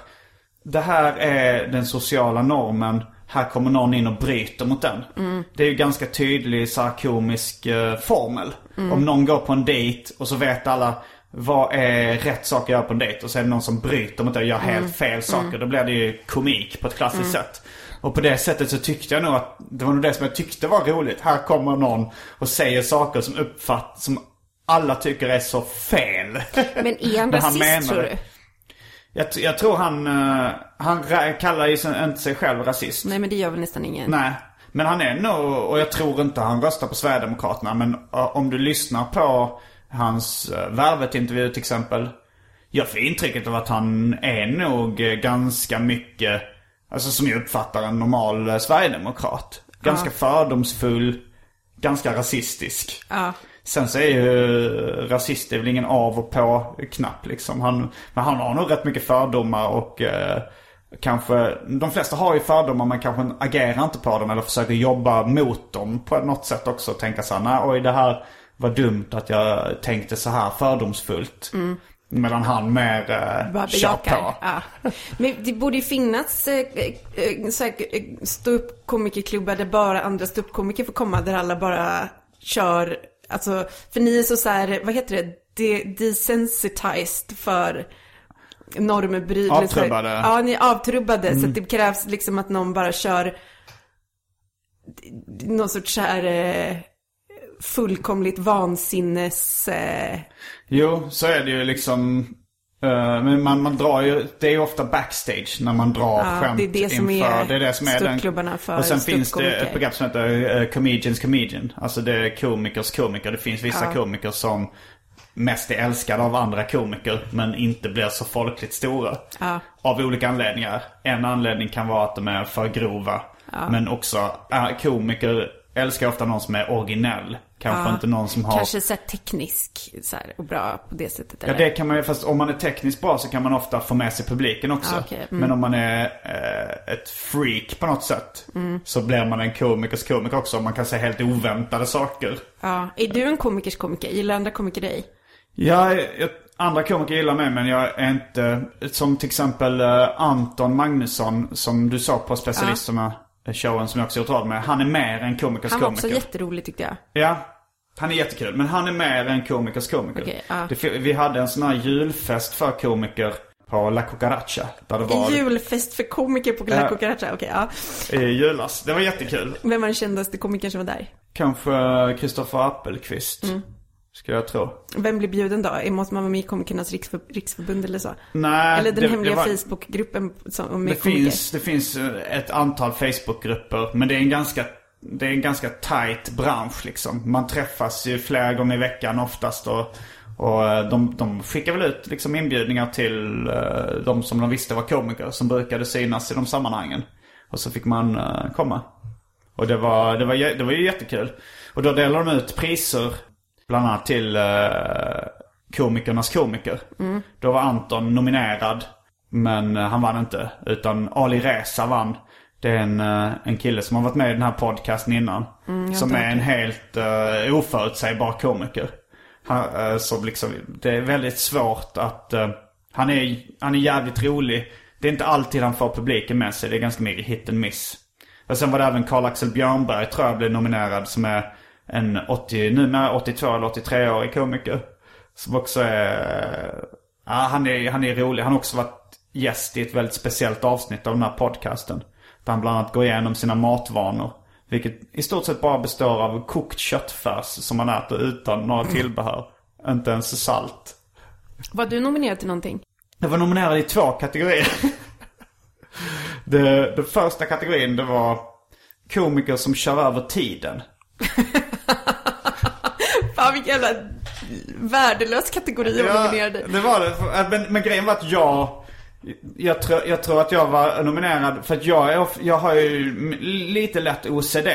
Det här är den sociala normen. Här kommer någon in och bryter mot den. Det är ju ganska tydlig så komisk eh, formel. Om någon går på en dejt och så vet alla vad är rätt sak att göra på en dejt. Och så är det någon som bryter mot det och gör helt fel saker. Då blir det ju komik på ett klassiskt sätt. Och på det sättet så tyckte jag nog att det var nog det som jag tyckte var roligt. Här kommer någon och säger saker som uppfattas, som alla tycker är så fel. Men är han rasist menar tror du? Jag, jag tror han, eh, han kallar ju inte sig själv rasist. Nej men det gör väl nästan ingen. Nej. Men han är nog, och jag tror inte han röstar på Sverigedemokraterna. Men eh, om du lyssnar på hans uh, Värvet-intervju till exempel. Jag får intrycket av att han är nog eh, ganska mycket, alltså som jag uppfattar en normal Sverigedemokrat. Ganska fördomsfull, ganska rasistisk. Ja. Sen så är ju rasist är väl ingen av och på-knapp liksom. Han, men han har nog rätt mycket fördomar och eh, kanske, de flesta har ju fördomar men kanske agerar inte på dem eller försöker jobba mot dem på något sätt också. Och tänka såhär, nej oj det här var dumt att jag tänkte så här fördomsfullt. Medan han mer eh, kör på. Ja. Men det borde ju finnas eh, eh, eh, ståuppkomikerklubbar där bara andra ståuppkomiker får komma. Där alla bara kör, alltså, för ni är så, så här, vad heter det, De, desensitized för normbrytning. Avtrubbade. Ja, ni är avtrubbade. Så att det krävs liksom att någon bara kör någon sorts så här eh, fullkomligt vansinnes... Eh, Jo, så är det ju liksom. Eh, men man, man drar ju, det är ju ofta backstage när man drar Ja, skämt det är det som inför. är det är det som är den. för Och sen finns det ett begrepp som heter uh, comedians comedian. Alltså det är komikers komiker. Det finns vissa Ja. komiker som mest är älskade av andra komiker men inte blir så folkligt stora. Ja. Av olika anledningar. En anledning kan vara att de är för grova. Men också, uh, komiker älskar ofta någon som är originell. Kanske inte någon som har... Kanske så här teknisk så här, och bra på det sättet. Ja Eller? det kan man ju, fast om man är tekniskt bra så kan man ofta få med sig publiken också. Ah, okej. Mm. Men om man är eh, ett freak på något sätt. Mm. Så blir man en komikers komiker också. Man kan säga helt oväntade saker. Ja. Är du en komikers komiker? Gillar andra komiker dig? Ja, jag, andra komiker gillar mig men jag är inte, som till exempel eh, Anton Magnusson som du sa på Specialisterna. Showen som jag också gjort radio med. Han är mer en komikers Han var också komiker. jätterolig tyckte jag. Ja. Han är jättekul, men han är mer en komikers komiker. Okej, ja. det, vi hade en sån här julfest för komiker på La Cucaracha. Där det var En julfest för komiker på La. Cucaracha, okej ja. i julas. Det var jättekul. Vem var den kändaste komikern som var där? Kanske Kristoffer Appelqvist. Mm. Skulle jag tro. Vem blir bjuden då? Måste man vara med i Komikernas riksför, riksförbund eller så? Nej, eller den det- hemliga det var- Facebookgruppen som Det komiker? finns, det finns eh, ett antal Facebookgrupper, men det är en ganska det är en ganska tight bransch liksom. Man träffas ju flera gånger i veckan oftast och, och eh, de, de skickar väl ut liksom inbjudningar till uh, de som de visste var komiker som brukade synas i de sammanhangen. Och så fick man eh, komma. Och det var, det, var, det var ju jättekul. Och då delade de ut priser bland annat till uh, komikernas komiker. Då var Anton nominerad. Men eh, han vann inte. Utan Ali Reza vann. Det är en, eh, en kille som har varit med i den här podcasten innan. som är en helt uh, oförutsägbar komiker. Han, eh, så liksom, det är väldigt svårt att... eh, han, är, han är jävligt rolig. Det är inte alltid han får publiken med sig. Det är ganska mycket hit and miss. Och sen var det även Karl-Axel Björnberg tror jag blev nominerad som är en 80, numera 82 eller 83-årig komiker. Som också är... Ja, han är, han är rolig. Han har också varit gäst i ett väldigt speciellt avsnitt av den här podcasten. Där han bland annat går igenom sina matvanor. Vilket i stort sett bara består av kokt köttfärs som man äter utan några tillbehör. Inte ens salt. Var du nominerad till någonting? Jag var nominerad i två kategorier. den första kategorin det var komiker som kör över tiden. Vilken jävla värdelös kategori att vara nominerad i. det var det. Men, men grejen var att jag... Jag tror, jag tror att jag var nominerad för att jag, är, jag har ju lite lätt OCD.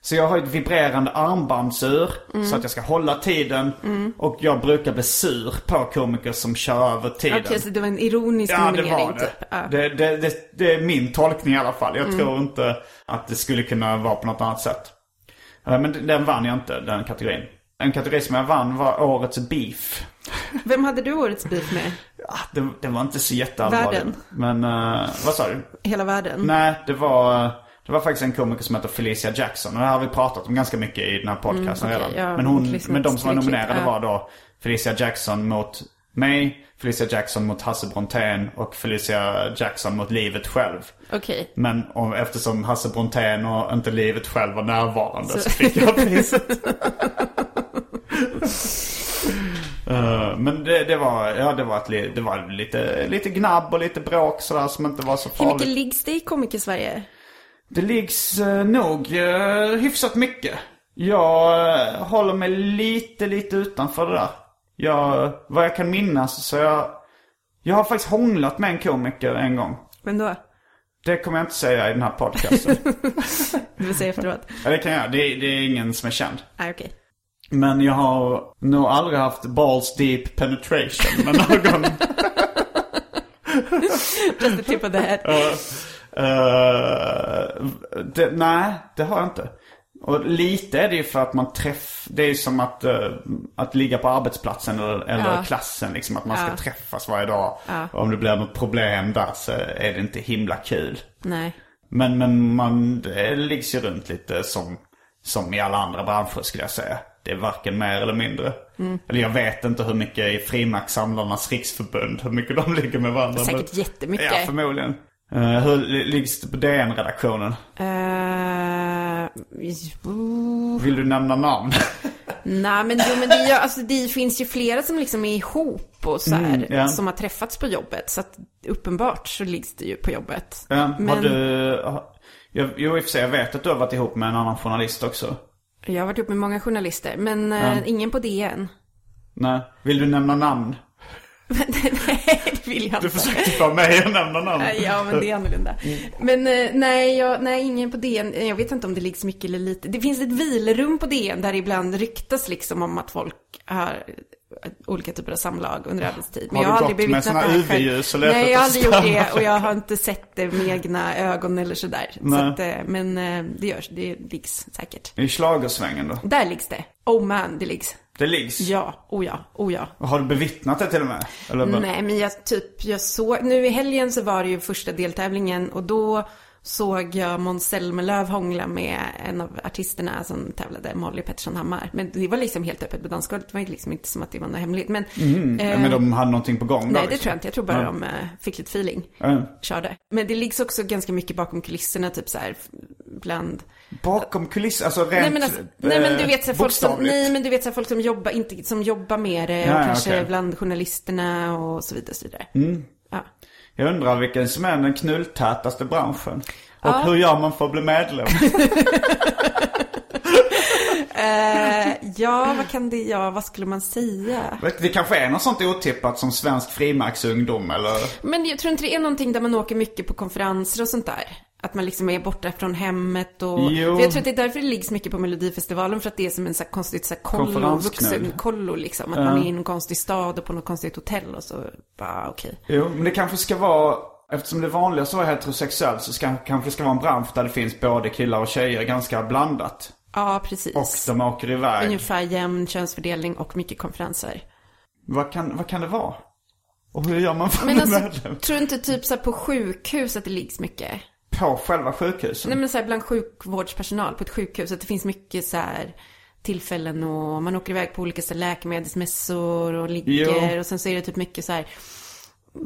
Så jag har ett vibrerande armbandsur så att jag ska hålla tiden. Och jag brukar bli sur på komiker som kör över tiden. Okej, så det var en ironisk Ja, det nominering var det. typ? Ja. Det, det, det. Det är min tolkning i alla fall. Jag tror inte att det skulle kunna vara på något annat sätt. Men den vann jag inte, den kategorin. En kategori som jag vann var årets beef. Vem hade du årets beef med? Ah, det, det var inte så jätteallvarligt. Världen. Men, eh, vad sa du? Hela världen? Nej, det var, det var faktiskt en komiker som heter Felicia Jackson. Och det har vi pratat om ganska mycket i den här podcasten Mm, okej, redan. ja, men, hon, men de som var nominerade ja. var då Felicia Jackson mot mig, Felicia Jackson mot Hasse Brontén och Felicia Jackson mot livet själv. Okej. Men om, eftersom Hasse Brontén och inte livet själv var närvarande så, fick jag priset. Eh, men det, det var, ja, det var, ett, det var lite, lite gnabb och lite bråk sådär som inte var så Hur farligt. mycket liggs det i Komiker-Sverige? Det liggs eh, nog eh, hyfsat mycket. Jag eh, håller mig lite, lite utanför det där. Jag, vad jag kan minnas så jag, jag har faktiskt hånglat med en komiker en gång. Vem då? Det kommer jag inte säga i den här podcasten. Du vill säga efteråt? ja, det kan jag. Det, det är ingen som är känd. Nej, okej. Men jag har nog aldrig haft balls deep penetration med någon. Just the tip of the head. Eh, det, nej, det har jag inte. Och lite är det ju för att man träff... Det är ju som att, eh, att ligga på arbetsplatsen eller, eller Ja. klassen. Liksom, att man ska Ja. träffas varje dag. Ja. Och om det blir något problem där så är det inte himla kul. Nej. Men, men man, det liggs ju runt lite som, som i alla andra branscher skulle jag säga. Det är varken mer eller mindre. Mm. Eller jag vet inte hur mycket i Frimärkssamlarnas riksförbund, hur mycket de ligger med varandra. Säkert jättemycket. Ja, förmodligen. Uh, hur li- liggs det på DN-redaktionen? Uh, Vill du nämna namn? Nej men, jo, men det, är alltså, det finns ju flera som liksom är ihop och så här, Mm, ja. som har träffats på jobbet. Så att uppenbart så liggs det ju på jobbet. Har Men- du... Har, jag, jo, i och för sig, jag vet att du har varit ihop med en annan journalist också. Jag har varit ihop med många journalister, men eh, ingen på DN. Nej. Vill du nämna namn? nej, det vill jag Du inte. försökte få mig att nämna namn. Ja, men det är annorlunda. Mm. Men eh, nej, jag, nej, ingen på DN. Jag vet inte om det ligger så mycket eller lite. Det finns ett vilorum på DN där det ibland ryktas liksom om att folk har olika typer av samlag under arbetstid. Men Har jag har aldrig med såna själv. UV-ljus och Nej, jag har aldrig gjort det och jag har inte sett det med egna ögon eller sådär. Så att, eh, men eh, det görs, det liggs säkert. I schlagersvängen då? Där liggs det. Oh man, det liggs. Det liggs? Ja, oh ja, oh ja. Har du bevittnat det till och med? Eller? Nej, men jag typ, jag såg, nu i helgen så var det ju första deltävlingen och då såg jag Måns Zelmerlöw hångla med en av artisterna som tävlade, Molly Pettersson Hammar. Men det var liksom helt öppet på dansgolvet. Det var liksom inte som att det var något hemligt. Men, Mm. eh, Men de hade någonting på gång då, Nej, det liksom. tror jag inte. Jag tror bara Ja. de eh, fick lite feeling. Ja. Körde. Men det ligger också ganska mycket bakom kulisserna, typ så här bland... Bakom kulisser, alltså rent Nej men, alltså, nej men du vet så folk som, nej men du vet så folk som jobbar, inte, som jobbar med det och kanske okej. bland journalisterna och så vidare. Och så vidare. Mm. Ja. Jag undrar vilken som är den knulltätaste branschen. Och Ja. hur gör man för att bli medlem? Eh, ja, vad kan det, ja, vad skulle man säga? Det kanske är något sånt otippat som svensk frimärksungdom eller? Men jag tror inte det är någonting där man åker mycket på konferenser och sånt där. Att man liksom är borta från hemmet och... Jo. För jag tror att det är därför det liggs mycket på Melodifestivalen. För att det är som en så här konstigt så här kollo, Konferensknull. vuxenkollo liksom. Att Ja. man är i någon konstig stad och på något konstigt hotell och så bara okej. Jo, men det kanske ska vara, eftersom det vanliga så är heterosexuellt så ska, kanske ska vara en bransch där det finns både killar och tjejer ganska blandat. Ja, precis. Och de åker iväg. Ungefär jämn könsfördelning och mycket konferenser. Vad kan, vad kan det vara? Och hur gör man för Men alltså, tror du inte typ så på sjukhus att det liggs mycket? På själva sjukhuset? Nej men så här bland sjukvårdspersonal på ett sjukhus. Att det finns mycket så här tillfällen och man åker iväg på olika så här läkemedelsmässor och ligger. Jo. Och sen så är det typ mycket så här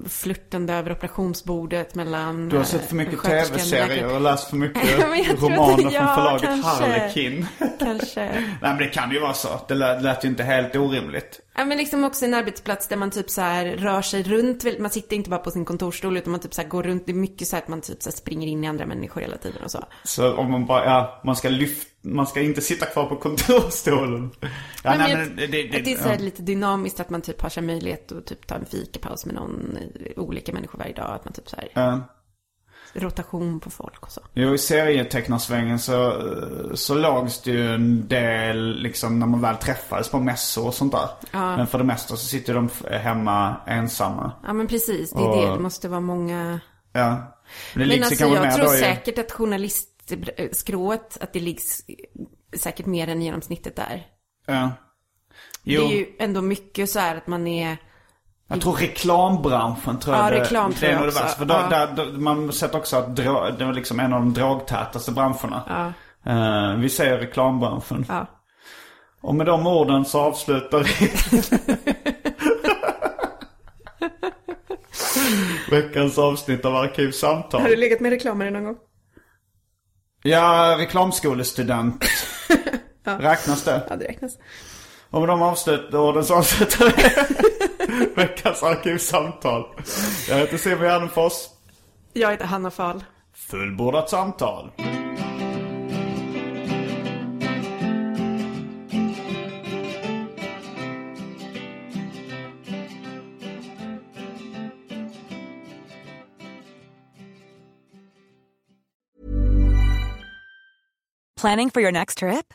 flörtande över operationsbordet mellan Du har sett för mycket eh, tv-serier och läst för mycket romaner från ja, förlaget kanske. Harlekin. Kanske. Nej men det kan ju vara så. Det lät, lät ju inte helt orimligt. Ja men liksom också en arbetsplats där man typ så här rör sig runt. Man sitter inte bara på sin kontorsstol utan man typ så går runt. Det är mycket så här att man typ så springer in i andra människor hela tiden och så. Så om man bara, ja, man ska lyfta, man ska inte sitta kvar på kontorsstolen. Ja, Nej, nej, men det, det, att det är så här ja. lite dynamiskt att man typ har så möjlighet att typ ta en fikapaus med någon, olika människor varje dag. Att man typ så här, Ja. Rotation på folk och så. Jo, i serietecknarsvängen så, eh, så lags det ju en del liksom när man väl träffades på mässor och sånt där. Ja. Men för det mesta så sitter de hemma ensamma. Ja men precis, det är Och- det. Det måste vara många... Ja. Men det Men alltså jag tror säkert att journalistskrået, att det liggs säkert mer än genomsnittet där. Ja. Jo, Det är ju ändå mycket så här att man är... jag tror reklambranschen tror Ja, jag det, reklam det tror är jag nog det värsta. För då, Ja. där, då, man har sett också att dra, det var liksom en av de dragtätaste branscherna. Ja. Eh, vi säger reklambranschen. Ja. Och med de orden så avslutar vi veckans avsnitt av Arkivsamtal. Har du legat med reklamare någon gång? Ja, reklamskolestudent. Räknas det? Ja, det räknas. Och med de avslutorden så avslutar vi veckans Arkivsamtal. Jag heter Simon Gärdenfors. Jag heter Hanna Fahl. Fullbordat samtal. Planning for your next trip?